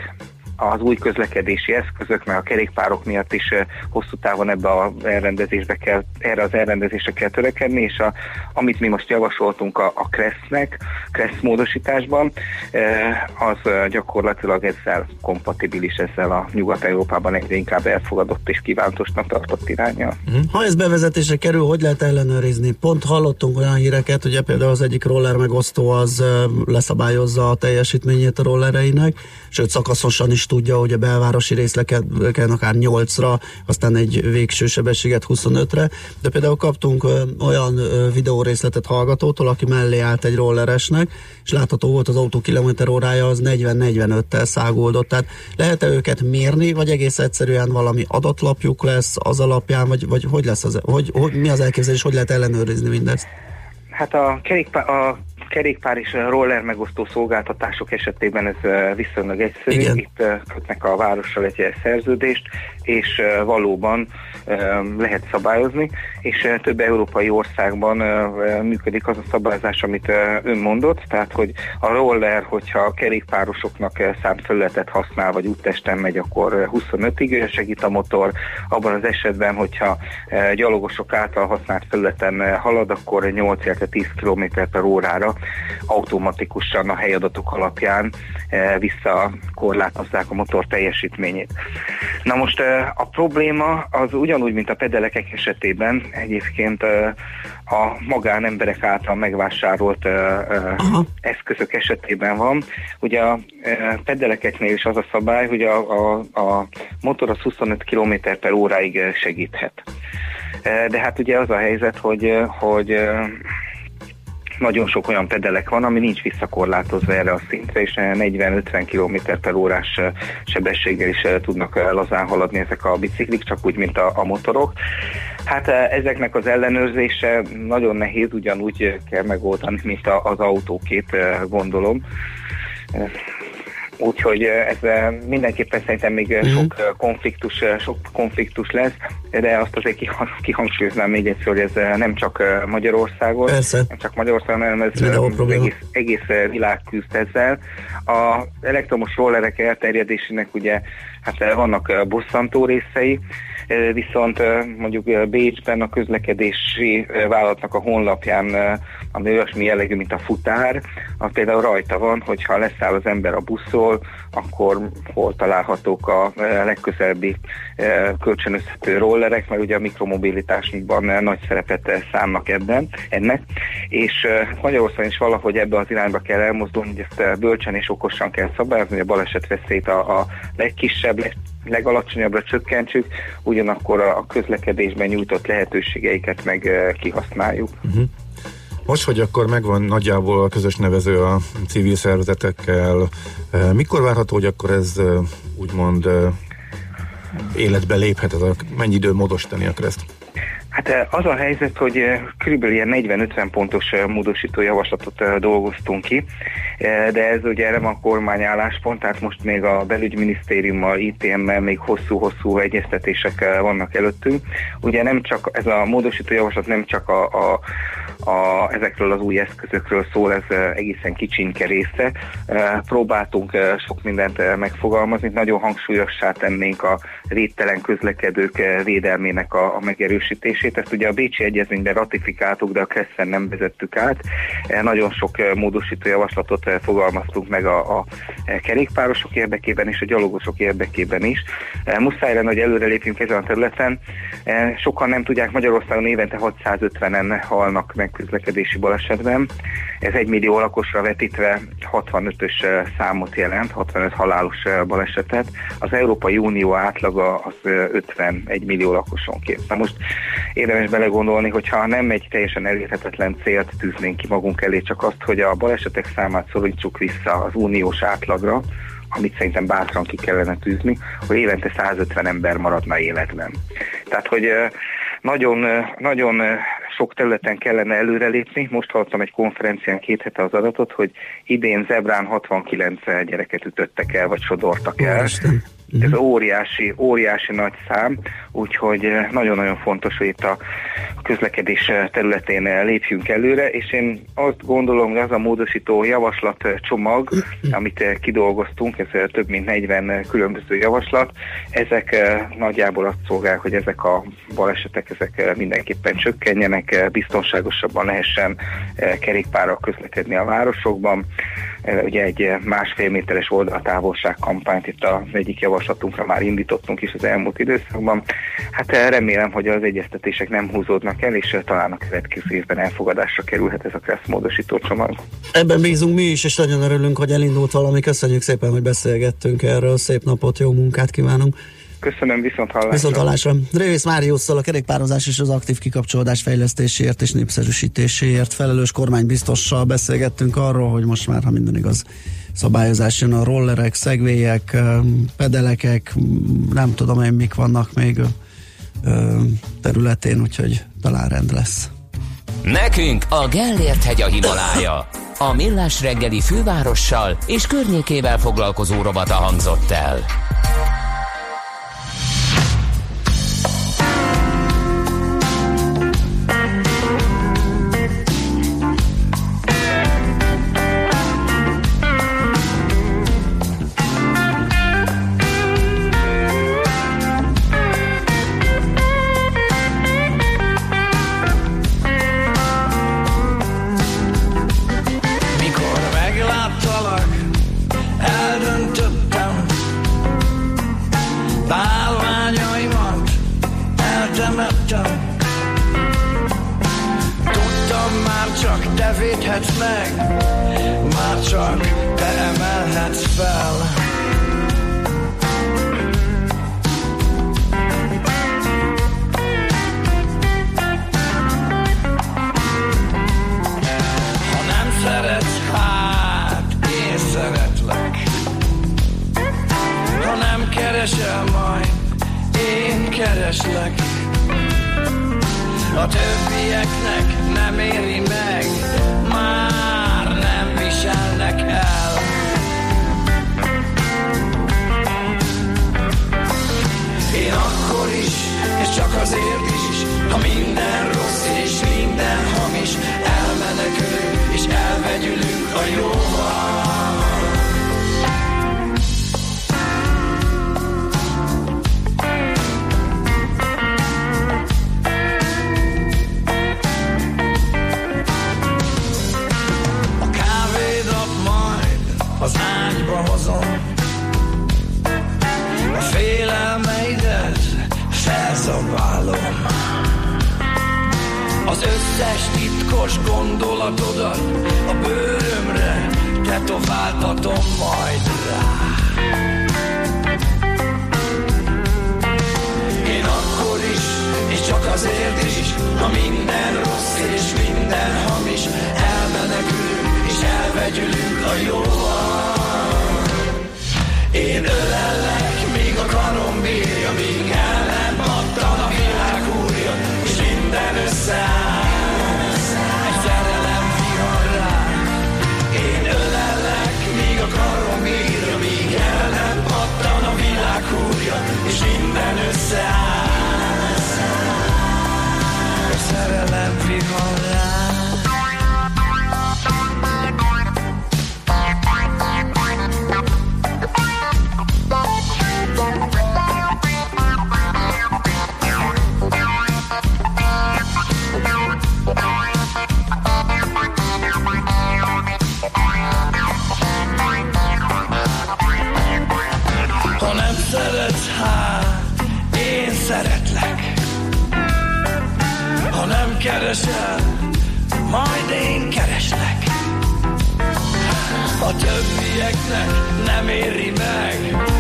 az új közlekedési eszközök, meg a kerékpárok miatt is hosszú távon ebbe az elrendezésbe kell, erre az elrendezésre kell törekedni, és a, amit mi most javasoltunk a, a Kressz-nek, Kressz módosításban, az gyakorlatilag ezzel kompatibilis, ezzel a Nyugat-Európában egyre inkább elfogadott és kívántosnak tartott irányjal. Ha ez bevezetésre kerül, hogy lehet ellenőrizni? Pont hallottunk olyan híreket, ugye például az egyik roller megosztó az leszabályozza a teljesítményét a rollereinek, sőt szakaszosan is tudja, hogy a belvárosi részleken akár 8-ra, aztán egy végső sebességet 25-re, de például kaptunk olyan videórészletet hallgatótól, aki mellé állt egy rolleresnek, és látható volt az autó kilométer órája az 40-45-tel száguldott, tehát lehet-e őket mérni, vagy egész egyszerűen valami adatlapjuk lesz az alapján, vagy, vagy hogy lesz az, hogy, hogy, mi az elképzelés, hogy lehet ellenőrizni mindezt? Hát a kerékpár, a kerékpár és roller megosztó szolgáltatások esetében ez viszonylag egyszerű. Igen. Itt kötnek a várossal egy szerződést, és valóban eh, lehet szabályozni, és több európai országban működik az a szabályozás, amit ön mondott, tehát hogy a roller, hogyha a kerékpárosoknak eh, szánt felületet használ, vagy úttesten megy, akkor eh, 25-ig segít a motor. Abban az esetben, hogyha gyalogosok által használt felületen halad, akkor 8, illetve 10 km per órára automatikusan a helyadatok alapján visszakorlátozzák a motor teljesítményét. Na most a probléma az ugyanúgy, mint a pedelekek esetében egyébként a magánemberek által megvásárolt eh, eszközök esetében van. Ugye a pedelekeknél is az a szabály, hogy a, a, a motor az 25 km per óráig segíthet. De hát ugye az a helyzet, hogy, hogy nagyon sok olyan pedelek van, ami nincs visszakorlátozva erre a szintre, és 40-50 km per órás sebességgel is tudnak lazán haladni ezek a biciklik, csak úgy, mint a, a motorok. Hát ezeknek az ellenőrzése nagyon nehéz, ugyanúgy kell megoldani, mint az autókét, gondolom. Úgyhogy ez mindenképpen szerintem még mm. sok konfliktus, sok konfliktus lesz, de azt azért [laughs] kihangsúlyoznám még egyszer, hogy ez nem csak Magyarországon, Persze. nem csak Magyarországon, hanem ez egész, egész világ küzd ezzel. Az elektromos rollerek elterjedésének ugye hát vannak bosszantó részei, viszont mondjuk Bécsben a közlekedési vállalatnak a honlapján, ami olyasmi jellegű, mint a futár, az például rajta van, hogyha leszáll az ember a buszról, akkor hol találhatók a legközelebbi kölcsönözhető rollerek, mert ugye a mikromobilitásban nagy szerepet számnak ebben, ennek, és Magyarországon is valahogy ebbe az irányba kell elmozdulni, hogy ezt bölcsen és okosan kell szabályozni, hogy a baleset veszélyt a, a legkisebb, legalacsonyabbra csökkentsük, ugyanakkor a közlekedésben nyújtott lehetőségeiket meg kihasználjuk. Uh-huh. Most, hogy akkor megvan nagyjából a közös nevező a civil szervezetekkel, mikor várható, hogy akkor ez úgymond életbe léphet, ez a, mennyi idő módosítani akar ezt? Hát az a helyzet, hogy körülbelül ilyen 40-50 pontos módosító javaslatot dolgoztunk ki, de ez ugye nem a kormány álláspont, tehát most még a belügyminisztériummal, ITM-mel még hosszú-hosszú egyeztetések vannak előttünk. Ugye nem csak ez a módosító javaslat nem csak a, a a, ezekről az új eszközökről szól, ez egészen kicsinke része. Próbáltunk sok mindent megfogalmazni, nagyon hangsúlyossá tennénk a védtelen közlekedők védelmének a, a megerősítését. Ezt ugye a Bécsi Egyezményben ratifikáltuk, de a Kresszen nem vezettük át. Nagyon sok módosító javaslatot fogalmaztunk meg a, a kerékpárosok érdekében és a gyalogosok érdekében is. Muszáj lenne, hogy előrelépjünk ezen a területen. Sokan nem tudják, Magyarországon évente 650-en halnak meg közlekedési balesetben. Ez egy millió lakosra vetítve 65-ös számot jelent, 65 halálos balesetet. Az Európai Unió átlaga az 51 millió lakosonként. Na most érdemes belegondolni, hogyha nem egy teljesen elérhetetlen célt tűznénk ki magunk elé, csak azt, hogy a balesetek számát szorítsuk vissza az uniós átlagra, amit szerintem bátran ki kellene tűzni, hogy évente 150 ember maradna életben. Tehát, hogy nagyon, nagyon sok területen kellene előrelépni. Most hallottam egy konferencián két hete az adatot, hogy idén Zebrán 69 gyereket ütöttek el, vagy sodortak el. Isten. Ez mhm. óriási, óriási nagy szám, úgyhogy eh, nagyon-nagyon fontos, hogy itt a közlekedés eh, területén eh, lépjünk előre, és én azt gondolom, hogy az a módosító javaslat csomag, amit kidolgoztunk, ez több mint 40 különböző javaslat, ezek nagyjából azt szolgál, hogy ezek a balesetek ezek mindenképpen csökkenjenek, biztonságosabban lehessen kerékpárral közlekedni a városokban. Ugye egy másfél méteres oldaltávolság kampányt itt az egyik javaslatunkra már indítottunk is az elmúlt időszakban. Hát remélem, hogy az egyeztetések nem húzódnak el, és talán a következő évben elfogadásra kerülhet ez a KRESZ módosító csomag. Ebben bízunk mi is, és nagyon örülünk, hogy elindult valami. Köszönjük szépen, hogy beszélgettünk erről. Szép napot, jó munkát kívánunk! Köszönöm, viszont hallásra. Viszont hallásra. Révész Máriusszal a kerékpározás és az aktív kikapcsolódás fejlesztéséért és népszerűsítéséért felelős kormánybiztossal beszélgettünk arról, hogy most már, ha minden igaz, szabályozás jön a rollerek, szegvélyek, pedelekek, nem tudom én mik vannak még területén, úgyhogy talán rend lesz. Nekünk a Gellért hegy a Himalája. A Millás reggeli fővárossal és környékével foglalkozó robata hangzott el. Tetováltatom majd keresel, majd én kereslek. A többieknek nem éri meg,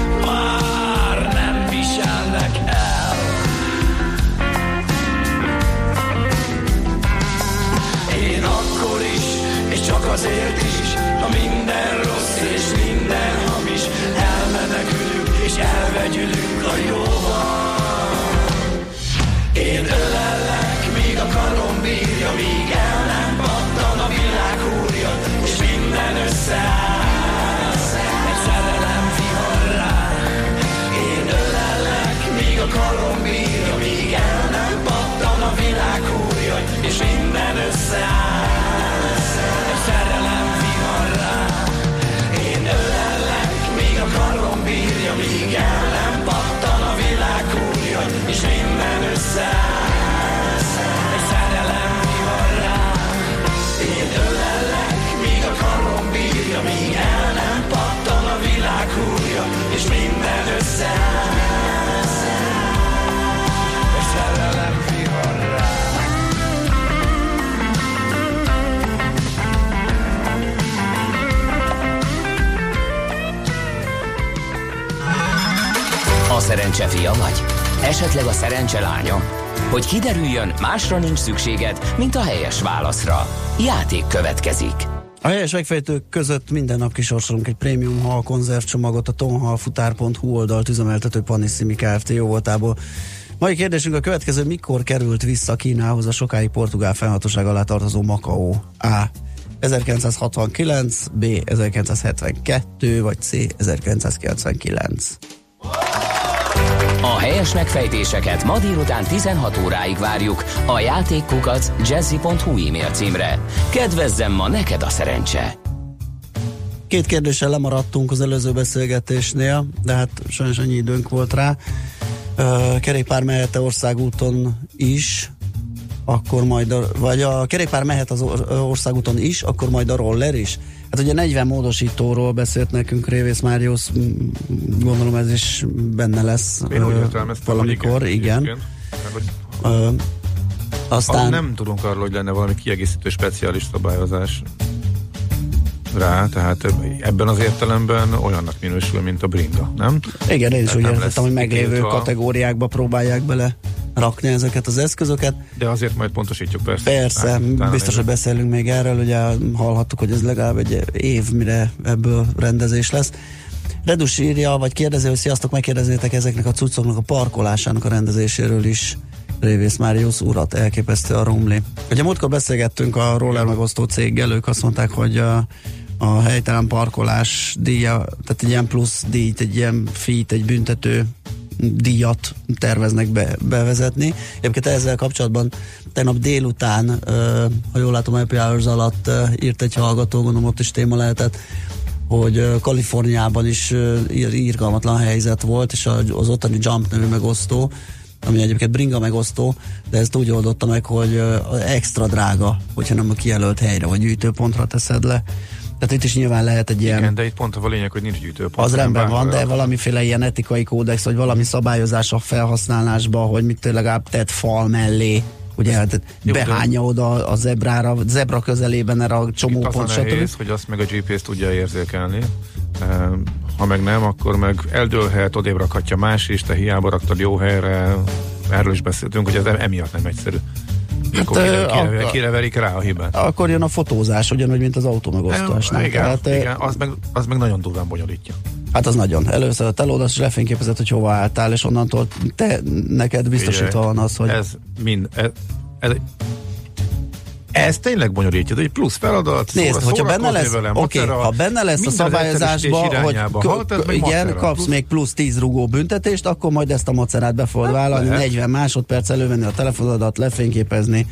szerencse fia vagy? Esetleg a szerencse lánya? Hogy kiderüljön, másra nincs szükséged, mint a helyes válaszra. Játék következik. A helyes megfejtők között minden nap kisorsolunk egy prémium hal konzervcsomagot a tonhalfutár.hu oldalt üzemeltető Panissimi Kft. jóvoltából. Mai kérdésünk a következő, mikor került vissza Kínához a sokáig portugál fennhatóság alá tartozó Macau? A. 1969, B. 1972, vagy C. 1999. A helyes megfejtéseket ma délután 16 óráig várjuk a játékkukac jazzy.hu e-mail címre. Kedvezzem ma neked a szerencse! Két kérdéssel lemaradtunk az előző beszélgetésnél, de hát sajnos annyi időnk volt rá. Ö, kerékpár mehet országúton is, akkor majd, vagy a kerékpár mehet az or- országúton is, akkor majd a roller is. Hát ugye 40 módosítóról beszélt nekünk Révész Máriusz, gondolom ez is benne lesz Én úgy értelmeztem, valamikor, igen. igen. Hogy Ö, Aztán... nem tudunk arról, hogy lenne valami kiegészítő speciális szabályozás rá, tehát ebben az értelemben olyannak minősül, mint a bringa, nem? igen, én is Tehát úgy értettem, hogy meglévő kitiltva. kategóriákba próbálják bele rakni ezeket az eszközöket. De azért majd pontosítjuk persze. Persze, Á, utána biztos, hogy beszélünk még erről, ugye hallhattuk, hogy ez legalább egy év, mire ebből rendezés lesz. Redus írja, vagy kérdezi, hogy sziasztok, megkérdeznétek ezeknek a cuccoknak a parkolásának a rendezéséről is. Révész Máriusz urat, elképesztő a rumli. Ugye múltkor beszélgettünk a roller megosztó céggel, ők azt mondták, hogy a, a helytelen parkolás díja, tehát egy ilyen plusz díjt, egy ilyen fit, egy büntető díjat terveznek be, bevezetni. Egyébként ezzel kapcsolatban tegnap délután, ha jól látom, happy hours alatt írt egy hallgató, gondolom ott is téma lehetett, hogy Kaliforniában is ö, ír, írgalmatlan helyzet volt, és az ottani Jump nevű megosztó, ami egyébként bringa megosztó, de ezt úgy oldotta meg, hogy extra drága, hogyha nem a kijelölt helyre vagy gyűjtőpontra teszed le. Tehát itt is nyilván lehet egy ilyen... Igen, de itt pont a lényeg, hogy nincs gyűjtőpont. Az rendben van, de valamiféle ilyen etikai kódex, vagy valami szabályozás a felhasználásba, hogy mit legalább tett fal mellé, ugye, tehát Jó, de- behányja oda a zebrára, zebra közelében erre a csomópont, a nehéz, stb. hogy azt meg a GPS tudja érzékelni. E, Ha meg nem, akkor meg eldőlhet, odébb rakhatja más is, te hiába raktad jó helyre. Erről is beszéltünk, hogy ez emiatt nem egyszerű. Akkor ö, kire, kire, akkor- kire verik rá a hibát? Akkor jön a fotózás, ugyanúgy, mint az autómegosztásnál. igen, Tehát, igen az, meg, az meg nagyon durván bonyolítja. Hát az nagyon. Először a telódat, és lefényképezett, hogy hova álltál, és onnantól te, neked biztosítva van az, hogy... Ez mind... Ez, ez, ez tényleg bonyolítja, egy plusz feladat. Nézd, szóra- hogyha benne lesz, vele, oké, macera, ha benne lesz a szabályozásba, hogy meg igen, macera. kapsz Plusz- még plusz 10 rugó büntetést, akkor majd ezt a macerát be fogod vállalni, lehet. 40 másodperc elővenni a telefonodat, lefényképezni.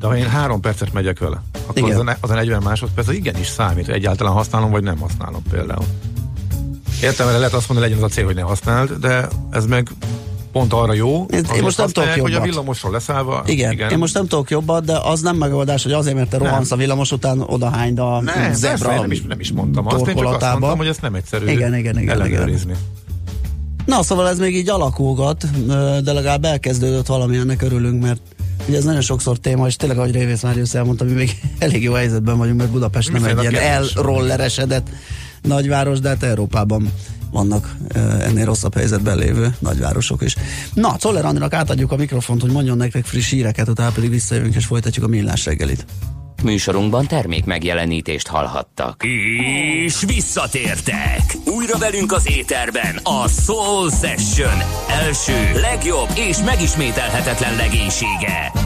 De ha én három percet megyek vele, akkor Igen. az a, ne- az a 40 másodperc az igenis számít, hogy egyáltalán használom, vagy nem használom például. Értem, lehet azt mondani, legyen az a cél, hogy ne használd, de ez meg pont arra jó, Én- most nem tudok használják, hogy a jobbat. villamosról leszállva. Igen, igen, én most nem tudok jobbat, de az nem megoldás, hogy azért, mert te rohansz a villamos után, odahányd a nem, zebra én nem is, nem is mondtam azt, én csak azt mondtam, hogy ezt nem egyszerű Igen, igen, igen, ellenőrizni. Na, szóval ez még így alakulgat, de legalább elkezdődött valami, ennek örülünk, mert ugye ez nagyon sokszor téma, és tényleg, ahogy Révész Máriusz elmondta, mi még [laughs] elég jó helyzetben vagyunk, mert Budapest nem egy ilyen elrolleresedett nagyváros, de hát Európában vannak ennél rosszabb helyzetben lévő nagyvárosok is. Na, Czoller Andrinak átadjuk a mikrofont, hogy mondjon nektek friss híreket, utána pedig visszajövünk és folytatjuk a millás reggelit. Műsorunkban termék megjelenítést hallhattak. És visszatértek! Újra velünk az éterben a Soul Session első, legjobb és megismételhetetlen legénysége.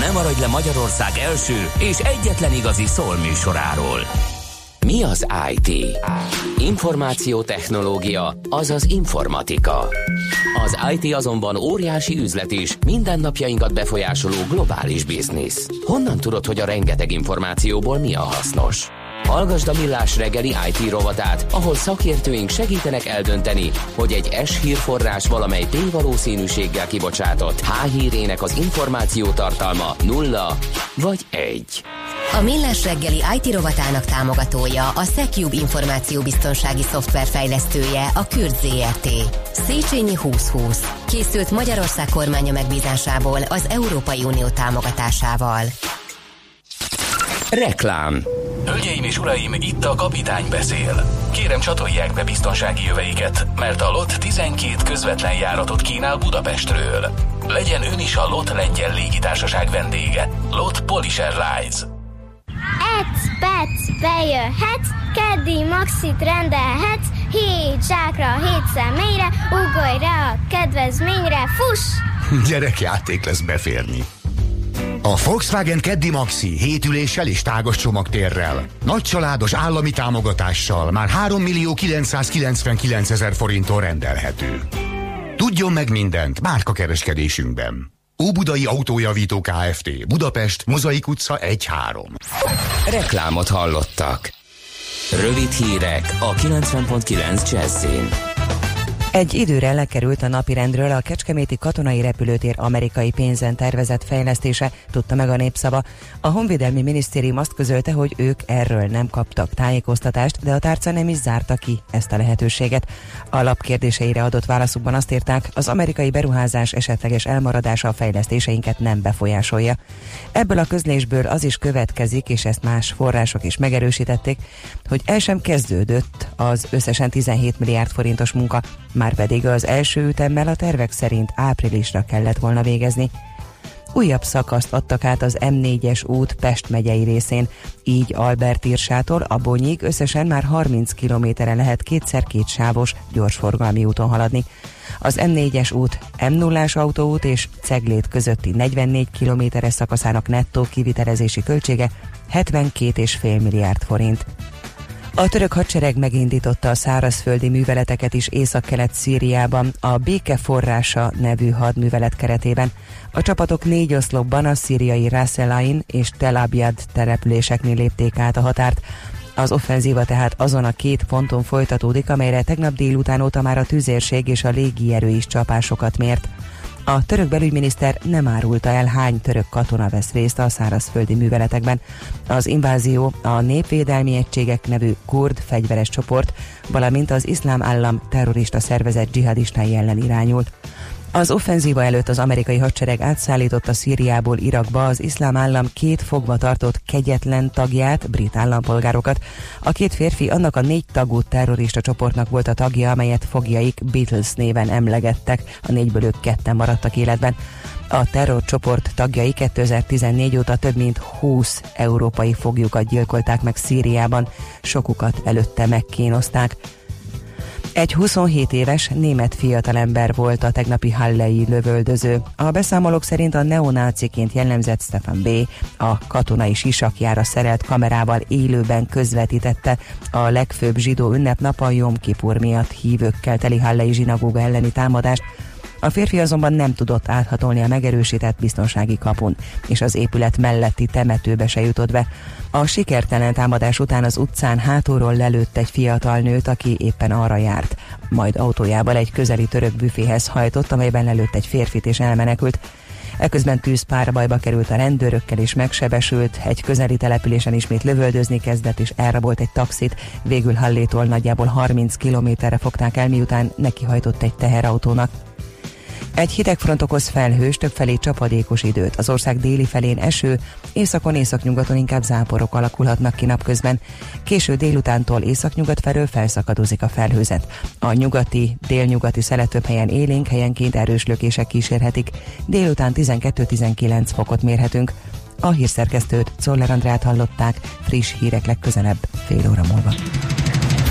Ne maradj le Magyarország első és egyetlen igazi soul műsoráról. Mi az IT? Információtechnológia, azaz informatika. Az IT azonban óriási üzlet is, mindennapjainkat befolyásoló globális biznisz. Honnan tudod, hogy a rengeteg információból mi a hasznos? Hallgasd a Millás reggeli IT rovatát, ahol szakértőink segítenek eldönteni, hogy egy S hírforrás valamely tévalószínűséggel kibocsátott H hírének az információ tartalma nulla vagy egy. A Millás reggeli IT rovatának támogatója a Secube információbiztonsági szoftver fejlesztője a Kürt ZRT. Széchenyi 2020. Készült Magyarország kormánya megbízásából az Európai Unió támogatásával. Reklám Hölgyeim és uraim, itt a kapitány beszél. Kérem csatolják be biztonsági jöveiket, mert a LOT 12 közvetlen járatot kínál Budapestről. Legyen ön is a LOT lengyel légitársaság vendége. LOT Polish Airlines. Ec, pec, bejöhetsz, keddi maxit rendelhetsz, hét zsákra, hét személyre, ugorj rá a kedvezményre, fuss! Gyerekjáték lesz beférni. A Volkswagen Keddi Maxi 7 üléssel és tágos csomagtérrel. Nagy családos állami támogatással már 3 millió 999 ezer forinton rendelhető. Tudjon meg mindent márka kereskedésünkben. Óbudai Autójavító Kft. Budapest, Mozaik utca 1-3. Reklámot hallottak. Rövid hírek a 90.9 Jazzin. Egy időre lekerült a napirendről a Kecskeméti katonai repülőtér amerikai pénzen tervezett fejlesztése, tudta meg a népszava. A Honvédelmi Minisztérium azt közölte, hogy ők erről nem kaptak tájékoztatást, de a tárca nem is zárta ki ezt a lehetőséget. A lap kérdéseire adott válaszukban azt írták, az amerikai beruházás esetleges elmaradása a fejlesztéseinket nem befolyásolja. Ebből a közlésből az is következik, és ezt más források is megerősítették, hogy el sem kezdődött az összesen 17 milliárd forintos munka, már pedig az első ütemmel a tervek szerint áprilisra kellett volna végezni. Újabb szakaszt adtak át az M4-es út Pest megyei részén, így Albert Irsától a Bonyig összesen már 30 kilométerre lehet kétszer-két sávos gyorsforgalmi úton haladni. Az M4-es út, M0-ás autóút és Ceglét közötti 44 kilométeres szakaszának nettó kivitelezési költsége 72,5 milliárd forint. A török hadsereg megindította a szárazföldi műveleteket is észak-kelet Szíriában, a Béke forrása nevű hadművelet keretében. A csapatok négy oszlopban a szíriai Rasselain és Tel Abyad településeknél lépték át a határt. Az offenzíva tehát azon a két ponton folytatódik, amelyre tegnap délután óta már a tüzérség és a légierő is csapásokat mért. A török belügyminiszter nem árulta el, hány török katona vesz részt a szárazföldi műveletekben. Az invázió a Népvédelmi Egységek nevű kurd fegyveres csoport, valamint az iszlám állam terrorista szervezet dzsihadistái ellen irányult. Az offenzíva előtt az amerikai hadsereg átszállította Szíriából Irakba az iszlám állam két fogva tartott kegyetlen tagját, brit állampolgárokat. A két férfi annak a négy tagú terrorista csoportnak volt a tagja, amelyet fogjaik Beatles néven emlegettek, a négyből ők ketten maradtak életben. A terrorcsoport tagjai 2014 óta több mint 20 európai foglyukat gyilkolták meg Szíriában, sokukat előtte megkínozták. Egy 27 éves német fiatalember volt a tegnapi hallei lövöldöző. A beszámolók szerint a neonáciként jellemzett Stefan B. a katonai sisakjára szerelt kamerával élőben közvetítette a legfőbb zsidó ünnepnap a Jom Kipur miatt hívőkkel teli hallei zsinagóga elleni támadást, a férfi azonban nem tudott áthatolni a megerősített biztonsági kapun, és az épület melletti temetőbe se jutott be. A sikertelen támadás után az utcán hátulról lelőtt egy fiatal nőt, aki éppen arra járt. Majd autójával egy közeli török büféhez hajtott, amelyben lelőtt egy férfit és elmenekült. Eközben tűzpárbajba került a rendőrökkel és megsebesült, egy közeli településen ismét lövöldözni kezdett és elrabolt egy taxit, végül Hallétól nagyjából 30 kilométerre fogták el, miután nekihajtott egy teherautónak. Egy hidegfront okoz felhős, többfelé csapadékos időt. Az ország déli felén eső, északon északnyugaton inkább záporok alakulhatnak ki napközben. Késő délutántól északnyugat felől felszakadozik a felhőzet. A nyugati, délnyugati szelet több helyen élénk, helyenként erős lökések kísérhetik. Délután 12-19 fokot mérhetünk. A hírszerkesztőt Czoller Andrát hallották, friss hírek legközelebb fél óra múlva.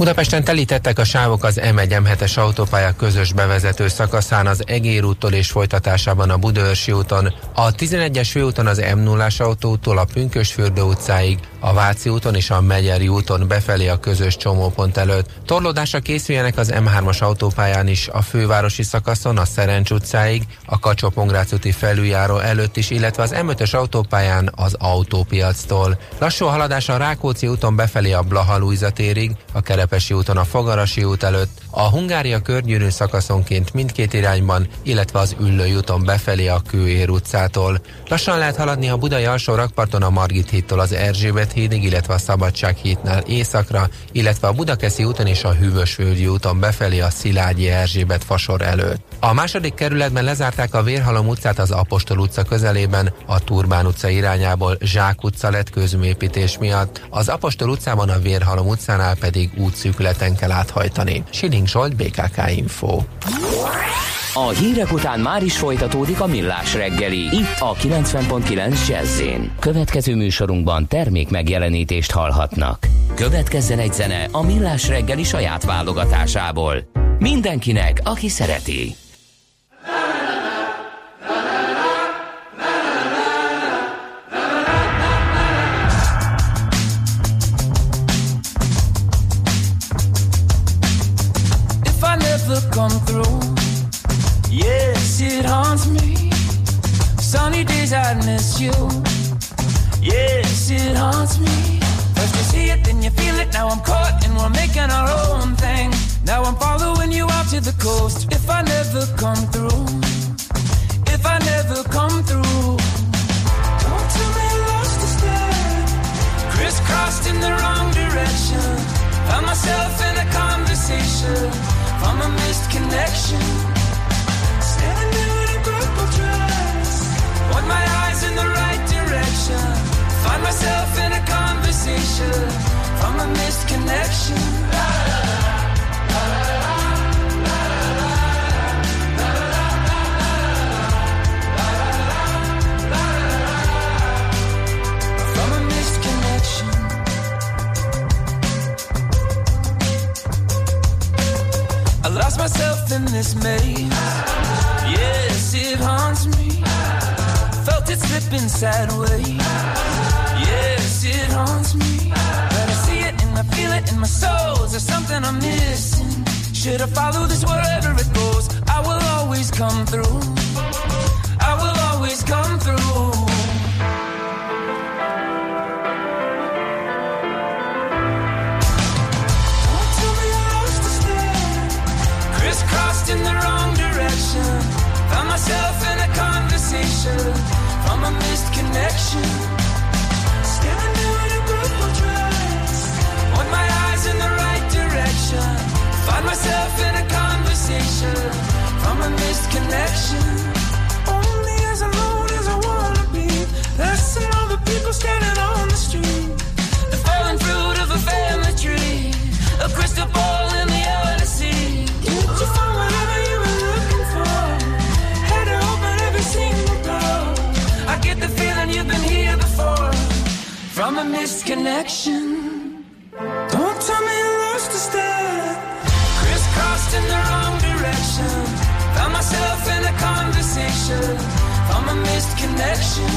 Budapesten telítettek a sávok az M1-M7-es autópálya közös bevezető szakaszán az Egér úttól és folytatásában a Budaörsi úton, a 11-es főúton az M0-as autótól a Pünkösfürdő utcáig, a Váci úton és a Megyeri úton befelé a közös csomópont előtt. Torlódásra készüljenek az M3-as autópályán is a fővárosi szakaszon a Szerencs utcáig, a kacsó úti felüljáró előtt is, illetve az M5-ös autópályán az autópiactól. Lassú a haladás a Rákóczi úton befelé a Blaha térig, a Kerepesi úton a Fogarasi út előtt, a Hungária körgyűrű szakaszonként mindkét irányban, illetve az Üllői úton befelé a Kőér utcától. Lassan lehet haladni a Budai alsó rakparton a Margit hídtól az Erzsébet hídig, illetve a Szabadság hídnál északra, illetve a Budakeszi úton és a Hűvösvölgyi úton befelé a Szilágyi Erzsébet fasor előtt. A második kerületben lezárták a Vérhalom utcát az Apostol utca közelében, a Turbán utca irányából Zsák utca lett közműépítés miatt, az Apostol utcában a Vérhalom utcánál pedig útszűkületen kell áthajtani. Siling Zsolt, BKK Info. A hírek után már is folytatódik a millás reggeli, itt a 90.9 jazz Következő műsorunkban termék megjelenítést hallhatnak. Következzen egy zene a millás reggeli saját válogatásából. Mindenkinek, aki szereti. Come through. Yes, it haunts me. Sunny days I miss you. Yes, it haunts me. First you see it, then you feel it. Now I'm caught and we're making our own thing. Now I'm following you out to the coast. If I never come through, if I never come through, don't tell me lost the step. Crisscrossed in the wrong direction. Found myself in a conversation from a missed connection. Standing in a purple dress. Want my eyes in the right direction. Find myself in a conversation from a missed connection. From myself in this maze. Yes, it haunts me. Felt it slipping sideways. Yes, it haunts me. But I see it and I feel it in my soul. Is there something I'm missing? Should I follow this wherever it goes? I will always come through. I will always come through. Crisscrossed in the wrong direction. Found myself in a conversation from a missed connection. Standing in a purple dress. Want my eyes in the right direction. Find myself in a conversation from a missed connection. Only as alone as I wanna be. There's some other people standing on the street. The fallen fruit of a family tree. A crystal ball a missed connection. Don't tell me lost a step. Crisscrossed in the wrong direction. Found myself in a conversation. From a missed connection.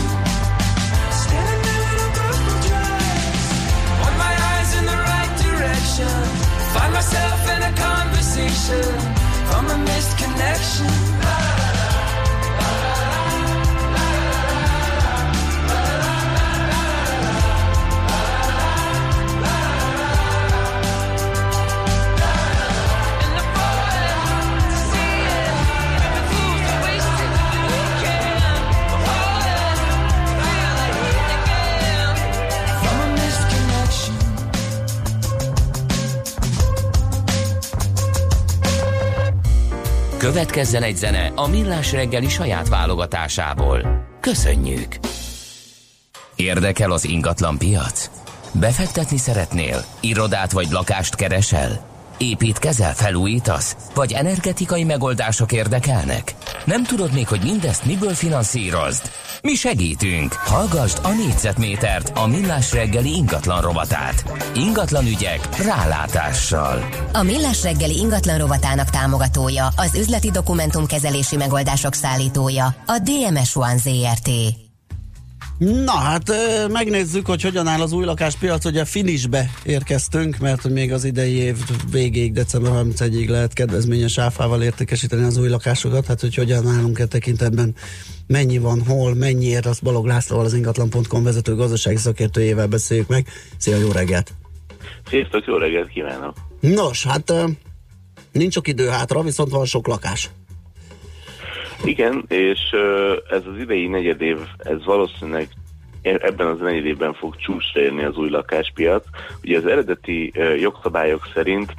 Standing there in a purple dress. Want my eyes in the right direction. Find myself in a conversation. From a missed connection. Következzen egy zene a Millás reggeli saját válogatásából. Köszönjük! Érdekel az ingatlan piac? Befektetni szeretnél? Irodát vagy lakást keresel? Építkezel, felújítasz? Vagy energetikai megoldások érdekelnek? Nem tudod még, hogy mindezt miből finanszírozd? Mi segítünk! Hallgassd a négyzetmétert, a millás reggeli ingatlan rovatát. Ingatlan ügyek rálátással. A Millás reggeli ingatlan rovatának támogatója, az üzleti dokumentumkezelési megoldások szállítója, a DMS One ZRT. Na hát megnézzük, hogy hogyan áll az új lakáspiac, ugye finisbe érkeztünk, mert még az idei év végéig, december 31-ig lehet kedvezményes áfával értékesíteni az új lakásokat, hát hogy hogyan állunk e tekintetben, mennyi van, hol, mennyiért, azt Balog Lászlóval az ingatlan.com vezető gazdasági szakértőjével beszéljük meg. Szia, jó reggelt! Sziasztok, jó reggelt kívánok! Nos, hát nincs sok idő hátra, viszont van sok lakás. Igen, és ez az idei negyedév, ez valószínűleg ebben az negyedében fog csúcsra érni az új lakáspiac. Ugye az eredeti jogszabályok szerint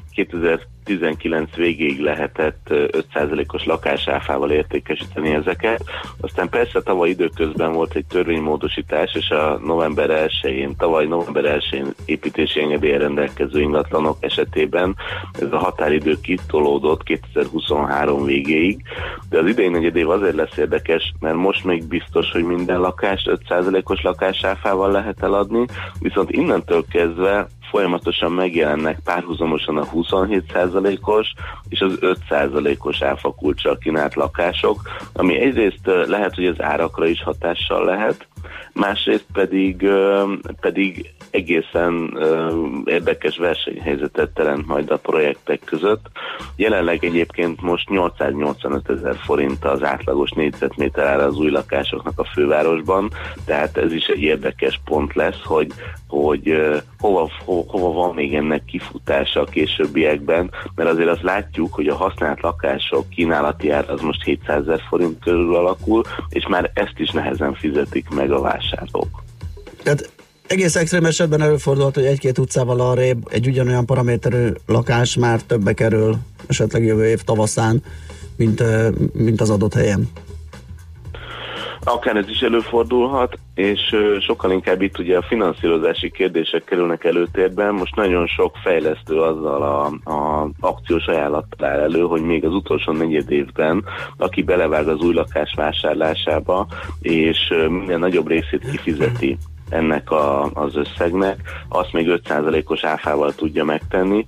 2019 végéig lehetett ö, 5%-os lakásáfával értékesíteni ezeket. Aztán persze tavaly időközben volt egy törvénymódosítás, és a november 1-én, tavaly november 1-én építési engedélye rendelkező ingatlanok esetében ez a határidő kitolódott 2023 végéig, de az idei negyedév azért lesz érdekes, mert most még biztos, hogy minden lakást 5%-os lakásáfával lehet eladni, viszont innentől kezdve folyamatosan megjelennek párhuzamosan a 27%-os és az 5%-os áfakulcsal kínált lakások, ami egyrészt lehet, hogy az árakra is hatással lehet, másrészt pedig, pedig egészen érdekes versenyhelyzetet teremt majd a projektek között. Jelenleg egyébként most 885 ezer forint az átlagos négyzetméter ára az új lakásoknak a fővárosban, tehát ez is egy érdekes pont lesz, hogy, hogy hova, ho, hova van még ennek kifutása a későbbiekben, mert azért azt látjuk, hogy a használt lakások kínálati ára az most 700 ezer forint körül alakul, és már ezt is nehezen fizetik meg a vásárlók. Tehát egész extrém esetben előfordulhat, hogy egy-két utcával arrébb egy ugyanolyan paraméterű lakás már többe kerül esetleg jövő év tavaszán, mint, mint az adott helyen. Akár ez is előfordulhat, és sokkal inkább itt ugye a finanszírozási kérdések kerülnek előtérben. Most nagyon sok fejlesztő azzal a, a akciós ajánlattal áll elő, hogy még az utolsó negyed évben, aki belevág az új lakás vásárlásába, és minden nagyobb részét kifizeti ennek a, az összegnek, azt még 5%-os áfával tudja megtenni.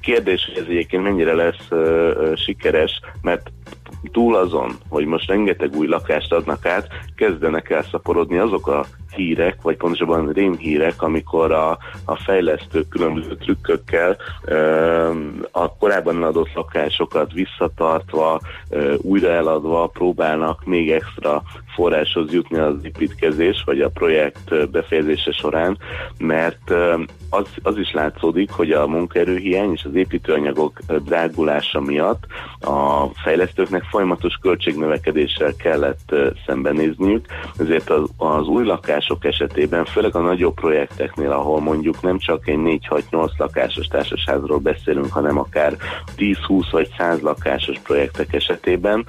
Kérdés, hogy ez egyébként mennyire lesz ö, ö, sikeres, mert túl azon, hogy most rengeteg új lakást adnak át, kezdenek el szaporodni azok a hírek, vagy pontosabban rémhírek, amikor a, a fejlesztők különböző trükkökkel a korábban eladott lakásokat visszatartva, újra eladva próbálnak még extra forráshoz jutni az építkezés, vagy a projekt befejezése során, mert az, az is látszódik, hogy a munkaerőhiány és az építőanyagok drágulása miatt a fejlesztőknek folyamatos költségnövekedéssel kellett szembenézniük, ezért az, az új lakások esetében, főleg a nagyobb projekteknél, ahol mondjuk nem csak egy 4-6-8 lakásos társasházról beszélünk, hanem akár 10-20 vagy 100 lakásos projektek esetében,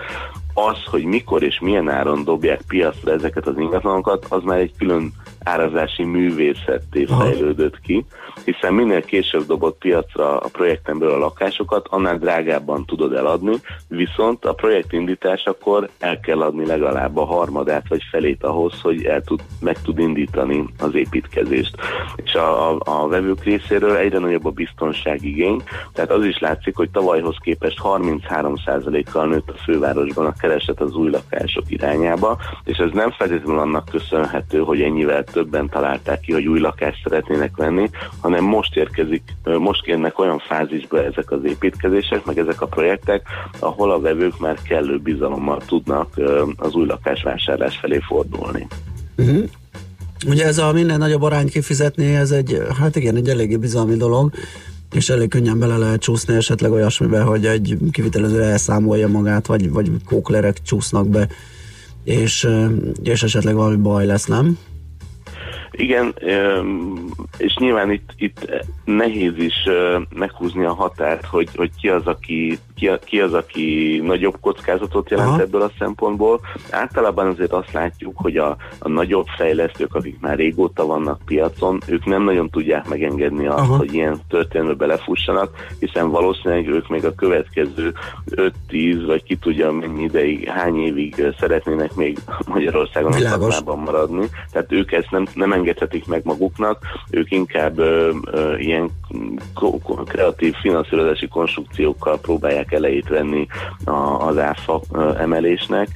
az, hogy mikor és milyen áron dobják piacra ezeket az ingatlanokat, az már egy külön árazási művészetté fejlődött ki, hiszen minél később dobott piacra a projektemből a lakásokat, annál drágábban tudod eladni, viszont a projekt indításakor el kell adni legalább a harmadát vagy felét ahhoz, hogy el tud, meg tud indítani az építkezést. És a, a, a vevők részéről egyre nagyobb a biztonságigény, tehát az is látszik, hogy tavalyhoz képest 33%-kal nőtt a fővárosban a kereset az új lakások irányába, és ez nem feltétlenül annak köszönhető, hogy ennyivel többen találták ki, hogy új lakást szeretnének venni, hanem most érkezik, most kérnek olyan fázisba ezek az építkezések, meg ezek a projektek, ahol a vevők már kellő bizalommal tudnak az új lakásvásárlás felé fordulni. Uh-huh. Ugye ez a minden nagyobb arány kifizetni, ez egy, hát igen, egy eléggé bizalmi dolog, és elég könnyen bele lehet csúszni esetleg olyasmibe, hogy egy kivitelező elszámolja magát, vagy, vagy kóklerek csúsznak be, és, és esetleg valami baj lesz, nem? Igen, és nyilván itt, itt nehéz is meghúzni a határt, hogy, hogy ki, az, aki, ki, ki az, aki nagyobb kockázatot jelent Aha. ebből a szempontból. Általában azért azt látjuk, hogy a, a nagyobb fejlesztők, akik már régóta vannak piacon, ők nem nagyon tudják megengedni azt, Aha. hogy ilyen történetbe belefussanak, hiszen valószínűleg ők még a következő 5-10 vagy ki tudja mennyi ideig, hány évig szeretnének még Magyarországon a maradni. Tehát ők ezt nem, nem engedhetik meg maguknak, ők inkább ö, ö, ilyen kreatív finanszírozási konstrukciókkal próbálják elejét venni az áfa emelésnek.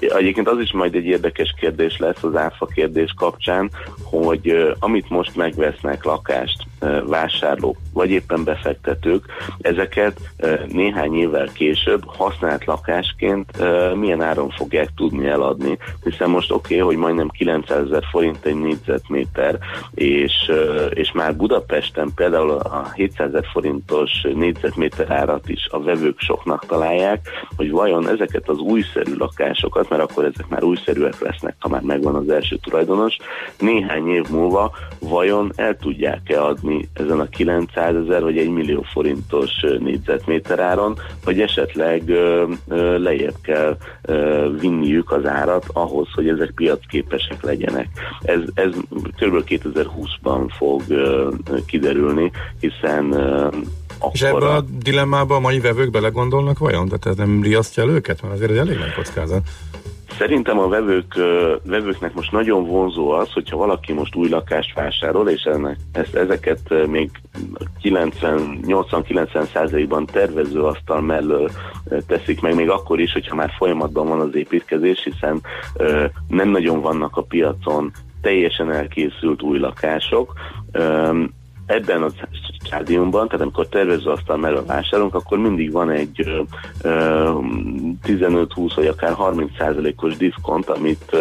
Egyébként az is majd egy érdekes kérdés lesz az áfa kérdés kapcsán, hogy amit most megvesznek lakást vásárlók, vagy éppen befektetők, ezeket néhány évvel később használt lakásként milyen áron fogják tudni eladni, hiszen most oké, okay, hogy majdnem 900 ezer forint egy négyzetméter, és, és már Budapesten például a 700 ezer forintos négyzetméter árat is a vevők soknak találják, hogy vajon ezeket az újszerű lakásokat, mert akkor ezek már újszerűek lesznek, ha már megvan az első tulajdonos, néhány év múlva vajon el tudják-e adni ezen a 900 ezer vagy 1 millió forintos négyzetméter áron, vagy esetleg ö, lejjebb kell vinniük az árat ahhoz, hogy ezek piacképesek legyenek. Ez, ez kb. 2020-ban fog kiderülni, hiszen uh, akkor És ebbe a dilemmába a mai vevők belegondolnak vajon? Tehát ez nem riasztja el őket? Mert azért ez elég nagy kockázat. Szerintem a vevők, vevőknek most nagyon vonzó az, hogyha valaki most új lakást vásárol, és ennek, ezt, ezeket még 80-90 százalékban tervező asztal mellől teszik meg, még akkor is, hogyha már folyamatban van az építkezés, hiszen nem nagyon vannak a piacon teljesen elkészült új lakások. Ebben a stádiumban, tehát amikor tervezőasztal mellett vásárolunk, akkor mindig van egy ö, ö, 15-20 vagy akár 30 százalékos diszkont, amit,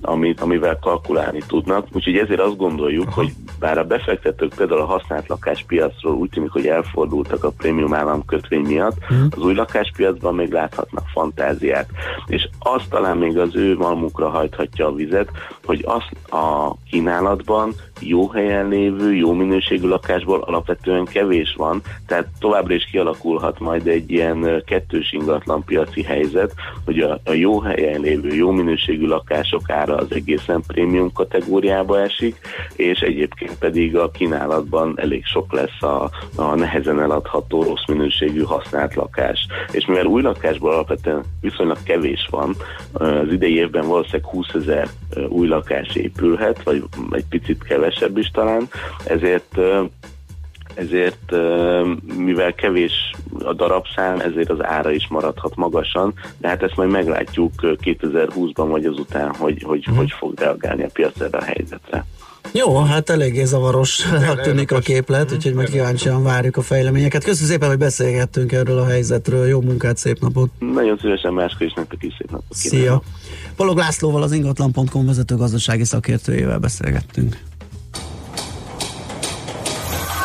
amit, amivel kalkulálni tudnak. Úgyhogy ezért azt gondoljuk, Aha. hogy bár a befektetők például a használt lakáspiacról úgy tűnik, hogy elfordultak a prémium állam kötvény miatt, hmm. az új lakáspiacban még láthatnak fantáziát. És azt talán még az ő malmukra hajthatja a vizet, hogy azt a kínálatban jó helyen lévő, jó minőségű lakásból alapvetően kevés van, tehát továbbra is kialakulhat majd egy ilyen kettős ingatlan piaci helyzet, hogy a, a jó helyen lévő, jó minőségű lakások ára az egészen prémium kategóriába esik, és egyébként pedig a kínálatban elég sok lesz a, a nehezen eladható, rossz minőségű használt lakás. És mivel új lakásból alapvetően viszonylag kevés van, az idei évben valószínűleg 20 ezer új lakás épülhet, vagy egy picit kevesebb is talán, ezért ezért mivel kevés a darabszám, ezért az ára is maradhat magasan, de hát ezt majd meglátjuk 2020-ban vagy azután, hogy hogy, mm. hogy fog reagálni a piac erre a helyzetre. Jó, hát eléggé zavaros tűnik a képlet, úgyhogy meg kíváncsian várjuk a fejleményeket. Köszönöm szépen, hogy beszélgettünk erről a helyzetről. Jó munkát, szép napot! Nagyon szívesen máskor is nektek is szép napot kívánok. Szia! Balog Lászlóval az ingatlan.com vezető gazdasági szakértőjével beszélgettünk.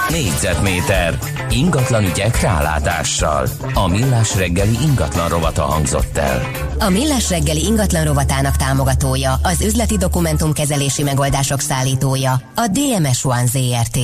Négyzetméter ingatlan ügyek rálátással. A Millás reggeli ingatlan rovata hangzott el. A Millás reggeli ingatlan rovatának támogatója, az üzleti dokumentumkezelési megoldások szállítója, a DMS One ZRT.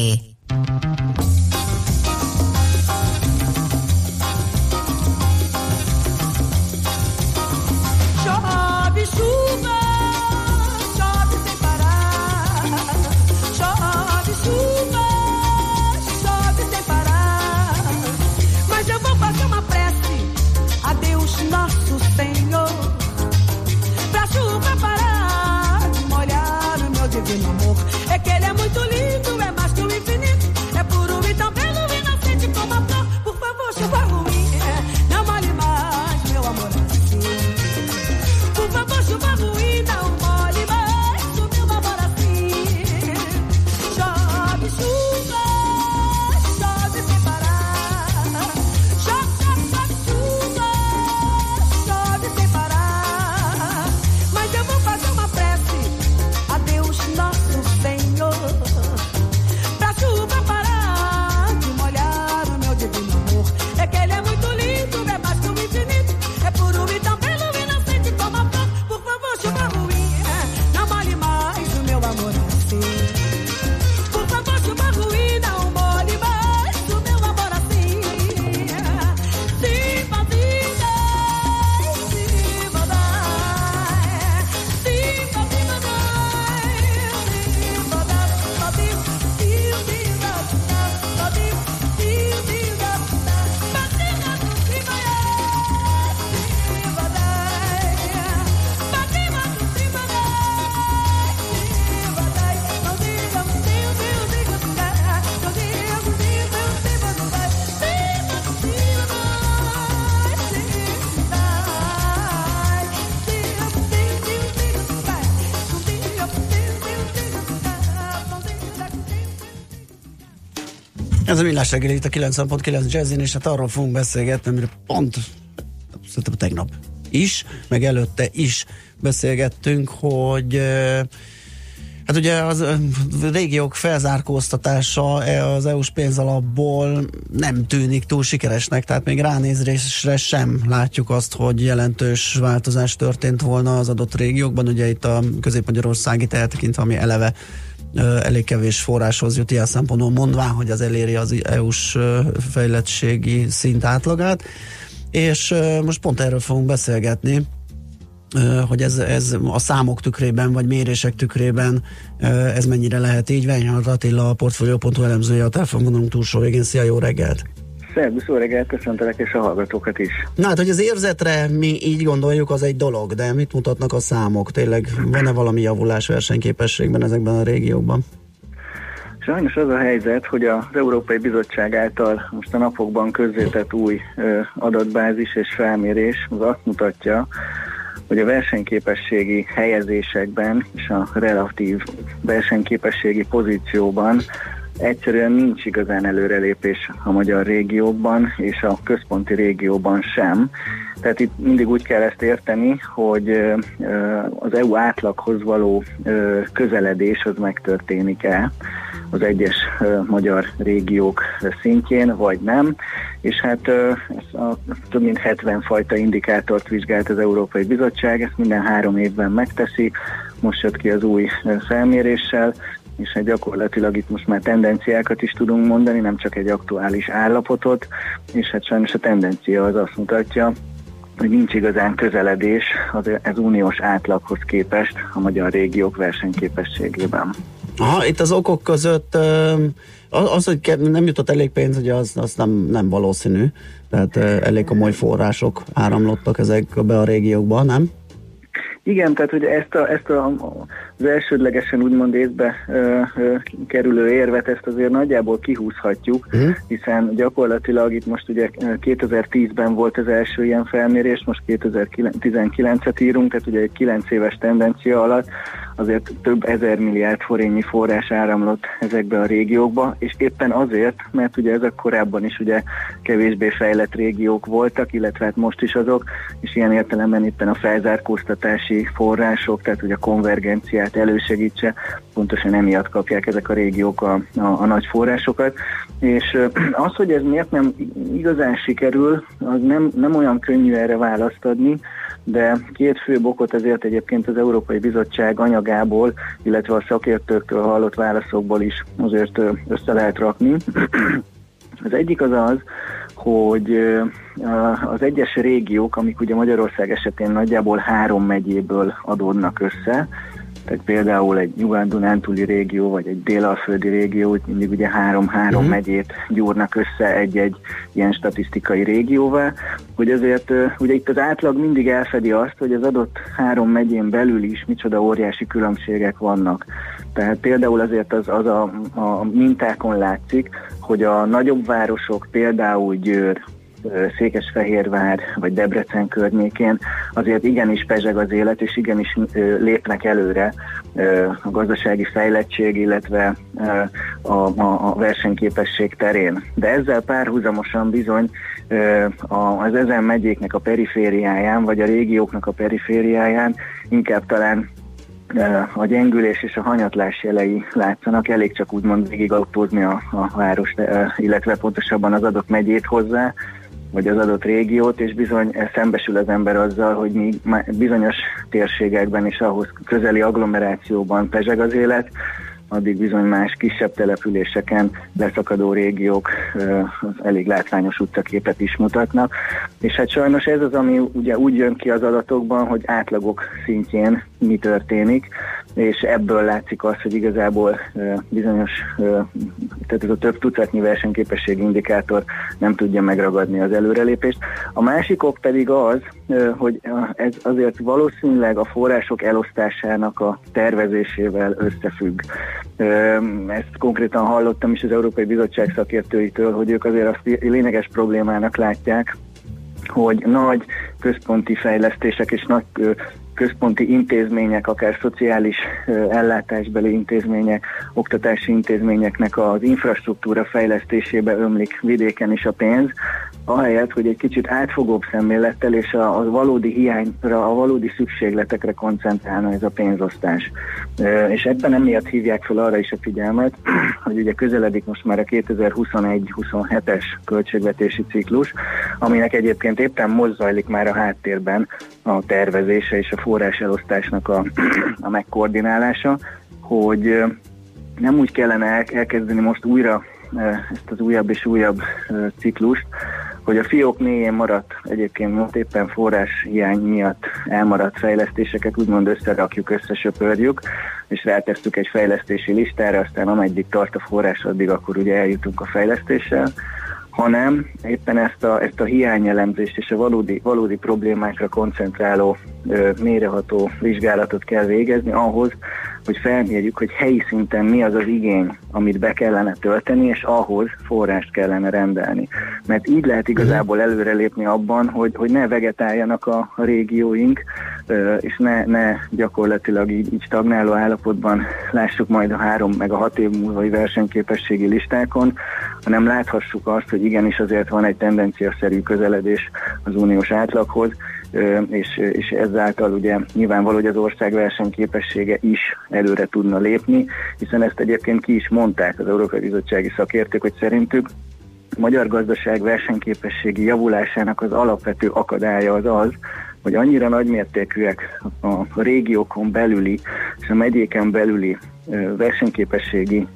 A millás reggeli itt a 90.9 Jazzin, és hát arról fogunk beszélgetni, amire pont szerintem tegnap is, meg előtte is beszélgettünk, hogy Hát ugye az régiók felzárkóztatása az EU-s pénzalapból nem tűnik túl sikeresnek, tehát még ránézésre sem látjuk azt, hogy jelentős változás történt volna az adott régiókban. Ugye itt a közép-magyarországi eltekintve, ami eleve elég kevés forráshoz jut ilyen szempontból mondván, hogy az eléri az EU-s fejlettségi szint átlagát. És most pont erről fogunk beszélgetni, hogy ez, ez a számok tükrében, vagy mérések tükrében ez mennyire lehet így. Ványhalt Attila, a Portfolio.hu elemzője, a telefonvonalunk túlsó végén. Szia, jó reggelt! Szervusz, jó reggelt, köszöntelek, és a hallgatókat is. Na hát, hogy az érzetre mi így gondoljuk, az egy dolog, de mit mutatnak a számok? Tényleg van-e valami javulás versenyképességben ezekben a régiókban? Sajnos az a helyzet, hogy az Európai Bizottság által most a napokban közzétett új adatbázis és felmérés az azt mutatja, hogy a versenyképességi helyezésekben és a relatív versenyképességi pozícióban egyszerűen nincs igazán előrelépés a magyar régiókban, és a központi régióban sem. Tehát itt mindig úgy kell ezt érteni, hogy az EU átlaghoz való közeledés az megtörténik-e az egyes magyar régiók szintjén, vagy nem. És hát ez a több mint 70 fajta indikátort vizsgált az Európai Bizottság, ezt minden három évben megteszi, most jött ki az új felméréssel, hát gyakorlatilag itt most már tendenciákat is tudunk mondani, nem csak egy aktuális állapotot, és hát sajnos a tendencia az azt mutatja, hogy nincs igazán közeledés az, az uniós átlaghoz képest a magyar régiók versenyképességében. Aha, itt az okok között az, hogy nem jutott elég pénz, ugye az, az nem, nem valószínű, tehát elég komoly források áramlottak ezekbe a régiókba, nem? Igen, tehát hogy ezt, a, ezt a, az elsődlegesen úgymond észbe ö, ö, kerülő érvet, ezt azért nagyjából kihúzhatjuk, uh-huh. hiszen gyakorlatilag itt most ugye 2010-ben volt az első ilyen felmérés, most 2019-et írunk, tehát ugye egy 9 éves tendencia alatt azért több ezer milliárd forintnyi forrás áramlott ezekbe a régiókba, és éppen azért, mert ugye ezek korábban is ugye kevésbé fejlett régiók voltak, illetve hát most is azok, és ilyen értelemben éppen a felzárkóztatási források, tehát ugye a konvergenciát elősegítse, pontosan emiatt kapják ezek a régiók a, a, a nagy forrásokat, és [clears throat] az, hogy ez miért nem igazán sikerül, az nem, nem olyan könnyű erre választ adni, de két fő okot ezért egyébként az Európai Bizottság anyagából, illetve a szakértőktől hallott válaszokból is azért össze lehet rakni. [clears throat] Az egyik az az, hogy az egyes régiók, amik ugye Magyarország esetén nagyjából három megyéből adódnak össze, tehát például egy nyugat-dunántúli régió, vagy egy délalföldi régió, mindig ugye három-három uh-huh. megyét gyúrnak össze egy-egy ilyen statisztikai régióval, hogy azért ugye itt az átlag mindig elfedi azt, hogy az adott három megyén belül is micsoda óriási különbségek vannak. Tehát például azért az, az a, a mintákon látszik, hogy a nagyobb városok, például Győr, Székesfehérvár vagy Debrecen környékén. Azért igenis pezseg az élet, és igenis lépnek előre a gazdasági fejlettség, illetve a, a, a versenyképesség terén. De ezzel párhuzamosan bizony az ezen megyéknek a perifériáján, vagy a régióknak a perifériáján inkább talán a gyengülés és a hanyatlás jelei látszanak, elég csak úgymond végigautózni a, a város, illetve pontosabban az adott megyét hozzá, vagy az adott régiót, és bizony szembesül az ember azzal, hogy mi bizonyos térségekben és ahhoz közeli agglomerációban pezseg az élet, addig bizony más kisebb településeken leszakadó régiók az elég látványos utcaképet is mutatnak. És hát sajnos ez az, ami ugye úgy jön ki az adatokban, hogy átlagok szintjén mi történik, és ebből látszik az, hogy igazából bizonyos, tehát ez a több tucatnyi versenyképességi indikátor nem tudja megragadni az előrelépést. A másik ok pedig az, hogy ez azért valószínűleg a források elosztásának a tervezésével összefügg. Ezt konkrétan hallottam is az Európai Bizottság szakértőitől, hogy ők azért azt lényeges problémának látják, hogy nagy központi fejlesztések és nagy központi intézmények, akár szociális ellátásbeli intézmények, oktatási intézményeknek az infrastruktúra fejlesztésébe ömlik vidéken is a pénz, ahelyett, hogy egy kicsit átfogóbb szemlélettel és a, a valódi hiányra, a valódi szükségletekre koncentrálna ez a pénzosztás. És ebben emiatt hívják fel arra is a figyelmet, [clears throat] hogy ugye közeledik most már a 2021-27-es költségvetési ciklus, aminek egyébként éppen most már a háttérben a tervezése és a forrás elosztásnak a, [clears throat] a megkoordinálása, hogy nem úgy kellene elkezdeni most újra ezt az újabb és újabb ciklust, hogy a fiók mélyén maradt egyébként most éppen forrás hiány miatt elmaradt fejlesztéseket úgymond összerakjuk, összesöpörjük, és rátesztük egy fejlesztési listára, aztán ameddig tart a forrás, addig akkor ugye eljutunk a fejlesztéssel, hanem éppen ezt a, ezt a hiányelemzést és a valódi, valódi problémákra koncentráló méreható vizsgálatot kell végezni ahhoz, hogy felmérjük, hogy helyi szinten mi az az igény, amit be kellene tölteni, és ahhoz forrást kellene rendelni. Mert így lehet igazából előrelépni abban, hogy, hogy ne vegetáljanak a, régióink, és ne, ne gyakorlatilag így, így stagnáló állapotban lássuk majd a három meg a hat év múlvai versenyképességi listákon, hanem láthassuk azt, hogy igenis azért van egy tendenciaszerű közeledés az uniós átlaghoz, és, és ezáltal ugye nyilvánvaló, hogy az ország versenyképessége is előre tudna lépni, hiszen ezt egyébként ki is mondták az Európai Bizottsági szakértők, hogy szerintük a magyar gazdaság versenyképességi javulásának az alapvető akadálya az az, hogy annyira nagymértékűek a régiókon belüli és a megyéken belüli versenyképességi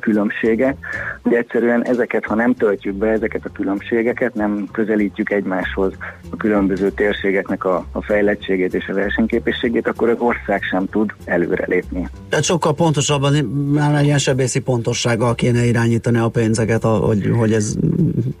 különbségek, hogy egyszerűen ezeket, ha nem töltjük be, ezeket a különbségeket, nem közelítjük egymáshoz a különböző térségeknek a, a fejlettségét és a versenyképességét, akkor az ország sem tud előrelépni. Tehát sokkal pontosabban, már ilyen sebészi pontossággal kéne irányítani a pénzeket, hogy, hogy ez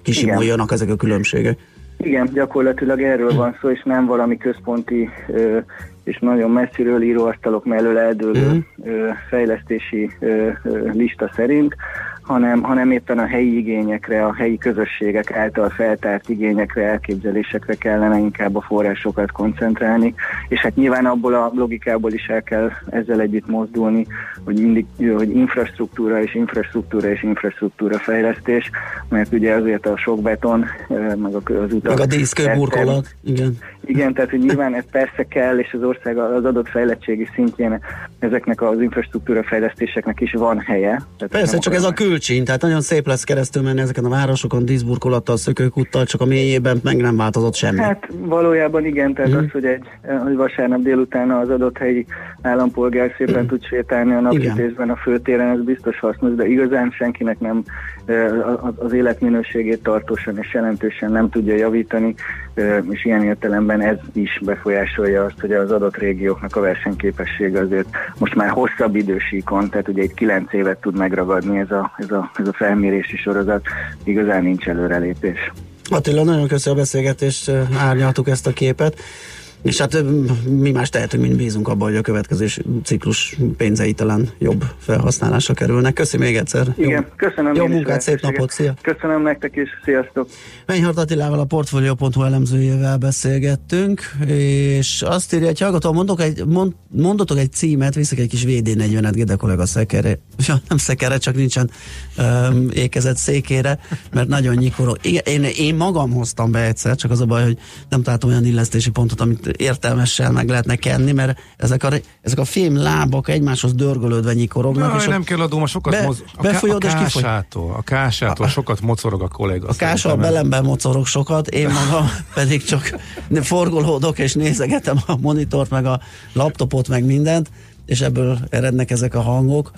kisimuljanak ezek a különbségek. Igen, gyakorlatilag erről van szó, és nem valami központi ö, és nagyon messziről íróasztalok mellől eldőlő ö, fejlesztési ö, ö, lista szerint, hanem, hanem éppen a helyi igényekre, a helyi közösségek által feltárt igényekre, elképzelésekre kellene inkább a forrásokat koncentrálni, és hát nyilván abból a logikából is el kell ezzel együtt mozdulni, hogy mindig, hogy infrastruktúra és infrastruktúra és infrastruktúra fejlesztés, mert ugye azért a sok beton, ö, meg az utak... Meg a díszkőburkolat, igen. Igen, tehát hogy nyilván ez persze kell, és az ország az adott fejlettségi szintjén ezeknek az infrastruktúra fejlesztéseknek is van helye. Tehát Persze, csak ez a külcsín, tehát nagyon szép lesz keresztül menni ezeken a városokon, díszburkolattal, szökőkuttal, csak a mélyében meg nem változott semmi. Hát valójában igen, tehát az, hogy egy hogy vasárnap délután az adott helyi állampolgár szépen tud sétálni a napsütésben a főtéren, ez biztos hasznos, de igazán senkinek nem az életminőségét tartósan és jelentősen nem tudja javítani, és ilyen értelemben ez is befolyásolja azt, hogy az adott régióknak a versenyképessége azért most már hosszabb idősíkon, tehát ugye itt kilenc évet tud megragadni ez a, ez a, ez a felmérési sorozat, igazán nincs előrelépés. Attila, nagyon köszönöm a beszélgetést, árnyaltuk ezt a képet. És hát mi más tehetünk, mint bízunk abban, hogy a következő ciklus pénzei talán jobb felhasználásra kerülnek. Köszönöm még egyszer. Igen, köszönöm. Jó én is munkát, szép napot, szia! Köszönöm nektek is, sziasztok! Mennyhart Attilával a Portfolio.hu elemzőjével beszélgettünk, és azt írja, hogy hallgató, mondok egy, mond, mondotok egy címet, viszek egy kis VD40-et Gede kollega szekere, [laughs] ja, nem szekere, csak nincsen um, ékezett székére, mert nagyon nyikoró. Igen, én, én magam hoztam be egyszer, csak az a baj, hogy nem találtam olyan illesztési pontot, amit értelmessel meg lehetne kenni, mert ezek a, ezek a fém lábak egymáshoz dörgölődve nyikorognak. Jaj, és nem kell adom, a sokat be- moz... a, a befolyod kifoly. kásától, a kásától sokat mocorog a kolléga. A kással szerintem. belemben mocorog sokat, én magam [laughs] pedig csak forgolódok és nézegetem a monitort, meg a laptopot, meg mindent, és ebből erednek ezek a hangok.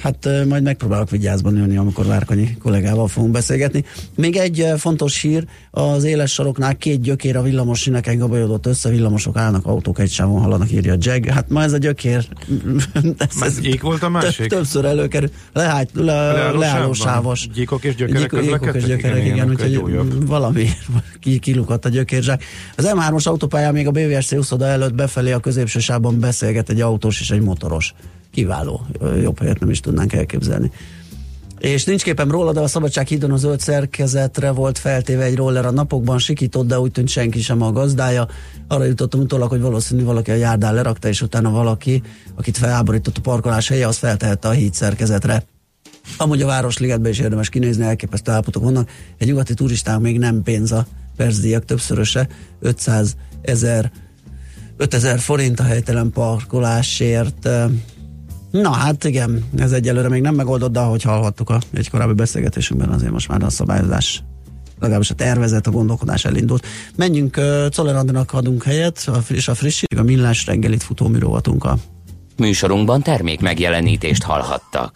Hát majd megpróbálok vigyázban ülni, amikor Várkonyi kollégával fogunk beszélgetni. Még egy fontos hír, az éles saroknál két gyökér a villamos sineken gabajodott össze, villamosok állnak, autók egy sávon hallanak, írja Jag. Hát ma ez a gyökér. [laughs] ez, Már gyík volt a másik? Több, többször előkerül. Lehágy, le, Leálló sávos. Gyíkok és gyökerek Gyíkok, gyíkok és gyökerek, Igen, úgyhogy valami [laughs] ki, kilukadt a gyökérzsák. Az M3-os autópályán még a BVSC úszoda előtt befelé a középső sávban beszélget egy autós és egy motoros. Kiváló, jobb helyet nem is tudnánk elképzelni. És nincs képem róla, de a Szabadság hídon a zöld szerkezetre volt feltéve egy roller a napokban, sikított, de úgy tűnt senki sem a gazdája. Arra jutottam utólag, hogy valószínű valaki a járdán lerakta, és utána valaki, akit felháborított a parkolás helye, az feltehette a híd szerkezetre. Amúgy a Városligetben is érdemes kinézni, elképesztő állapotok vannak. Egy nyugati turistának még nem pénz a percdíjak többszöröse, 500 ezer 5000 forint a helytelen parkolásért. Na hát igen, ez egyelőre még nem megoldott, de ahogy hallhattuk a, egy korábbi beszélgetésünkben, azért most már a szabályozás legalábbis a tervezet, a gondolkodás elindult. Menjünk, uh, Czoller adunk helyet, a friss, a friss, a millás reggelit futó műrovatunkkal. Műsorunkban termék megjelenítést hallhattak.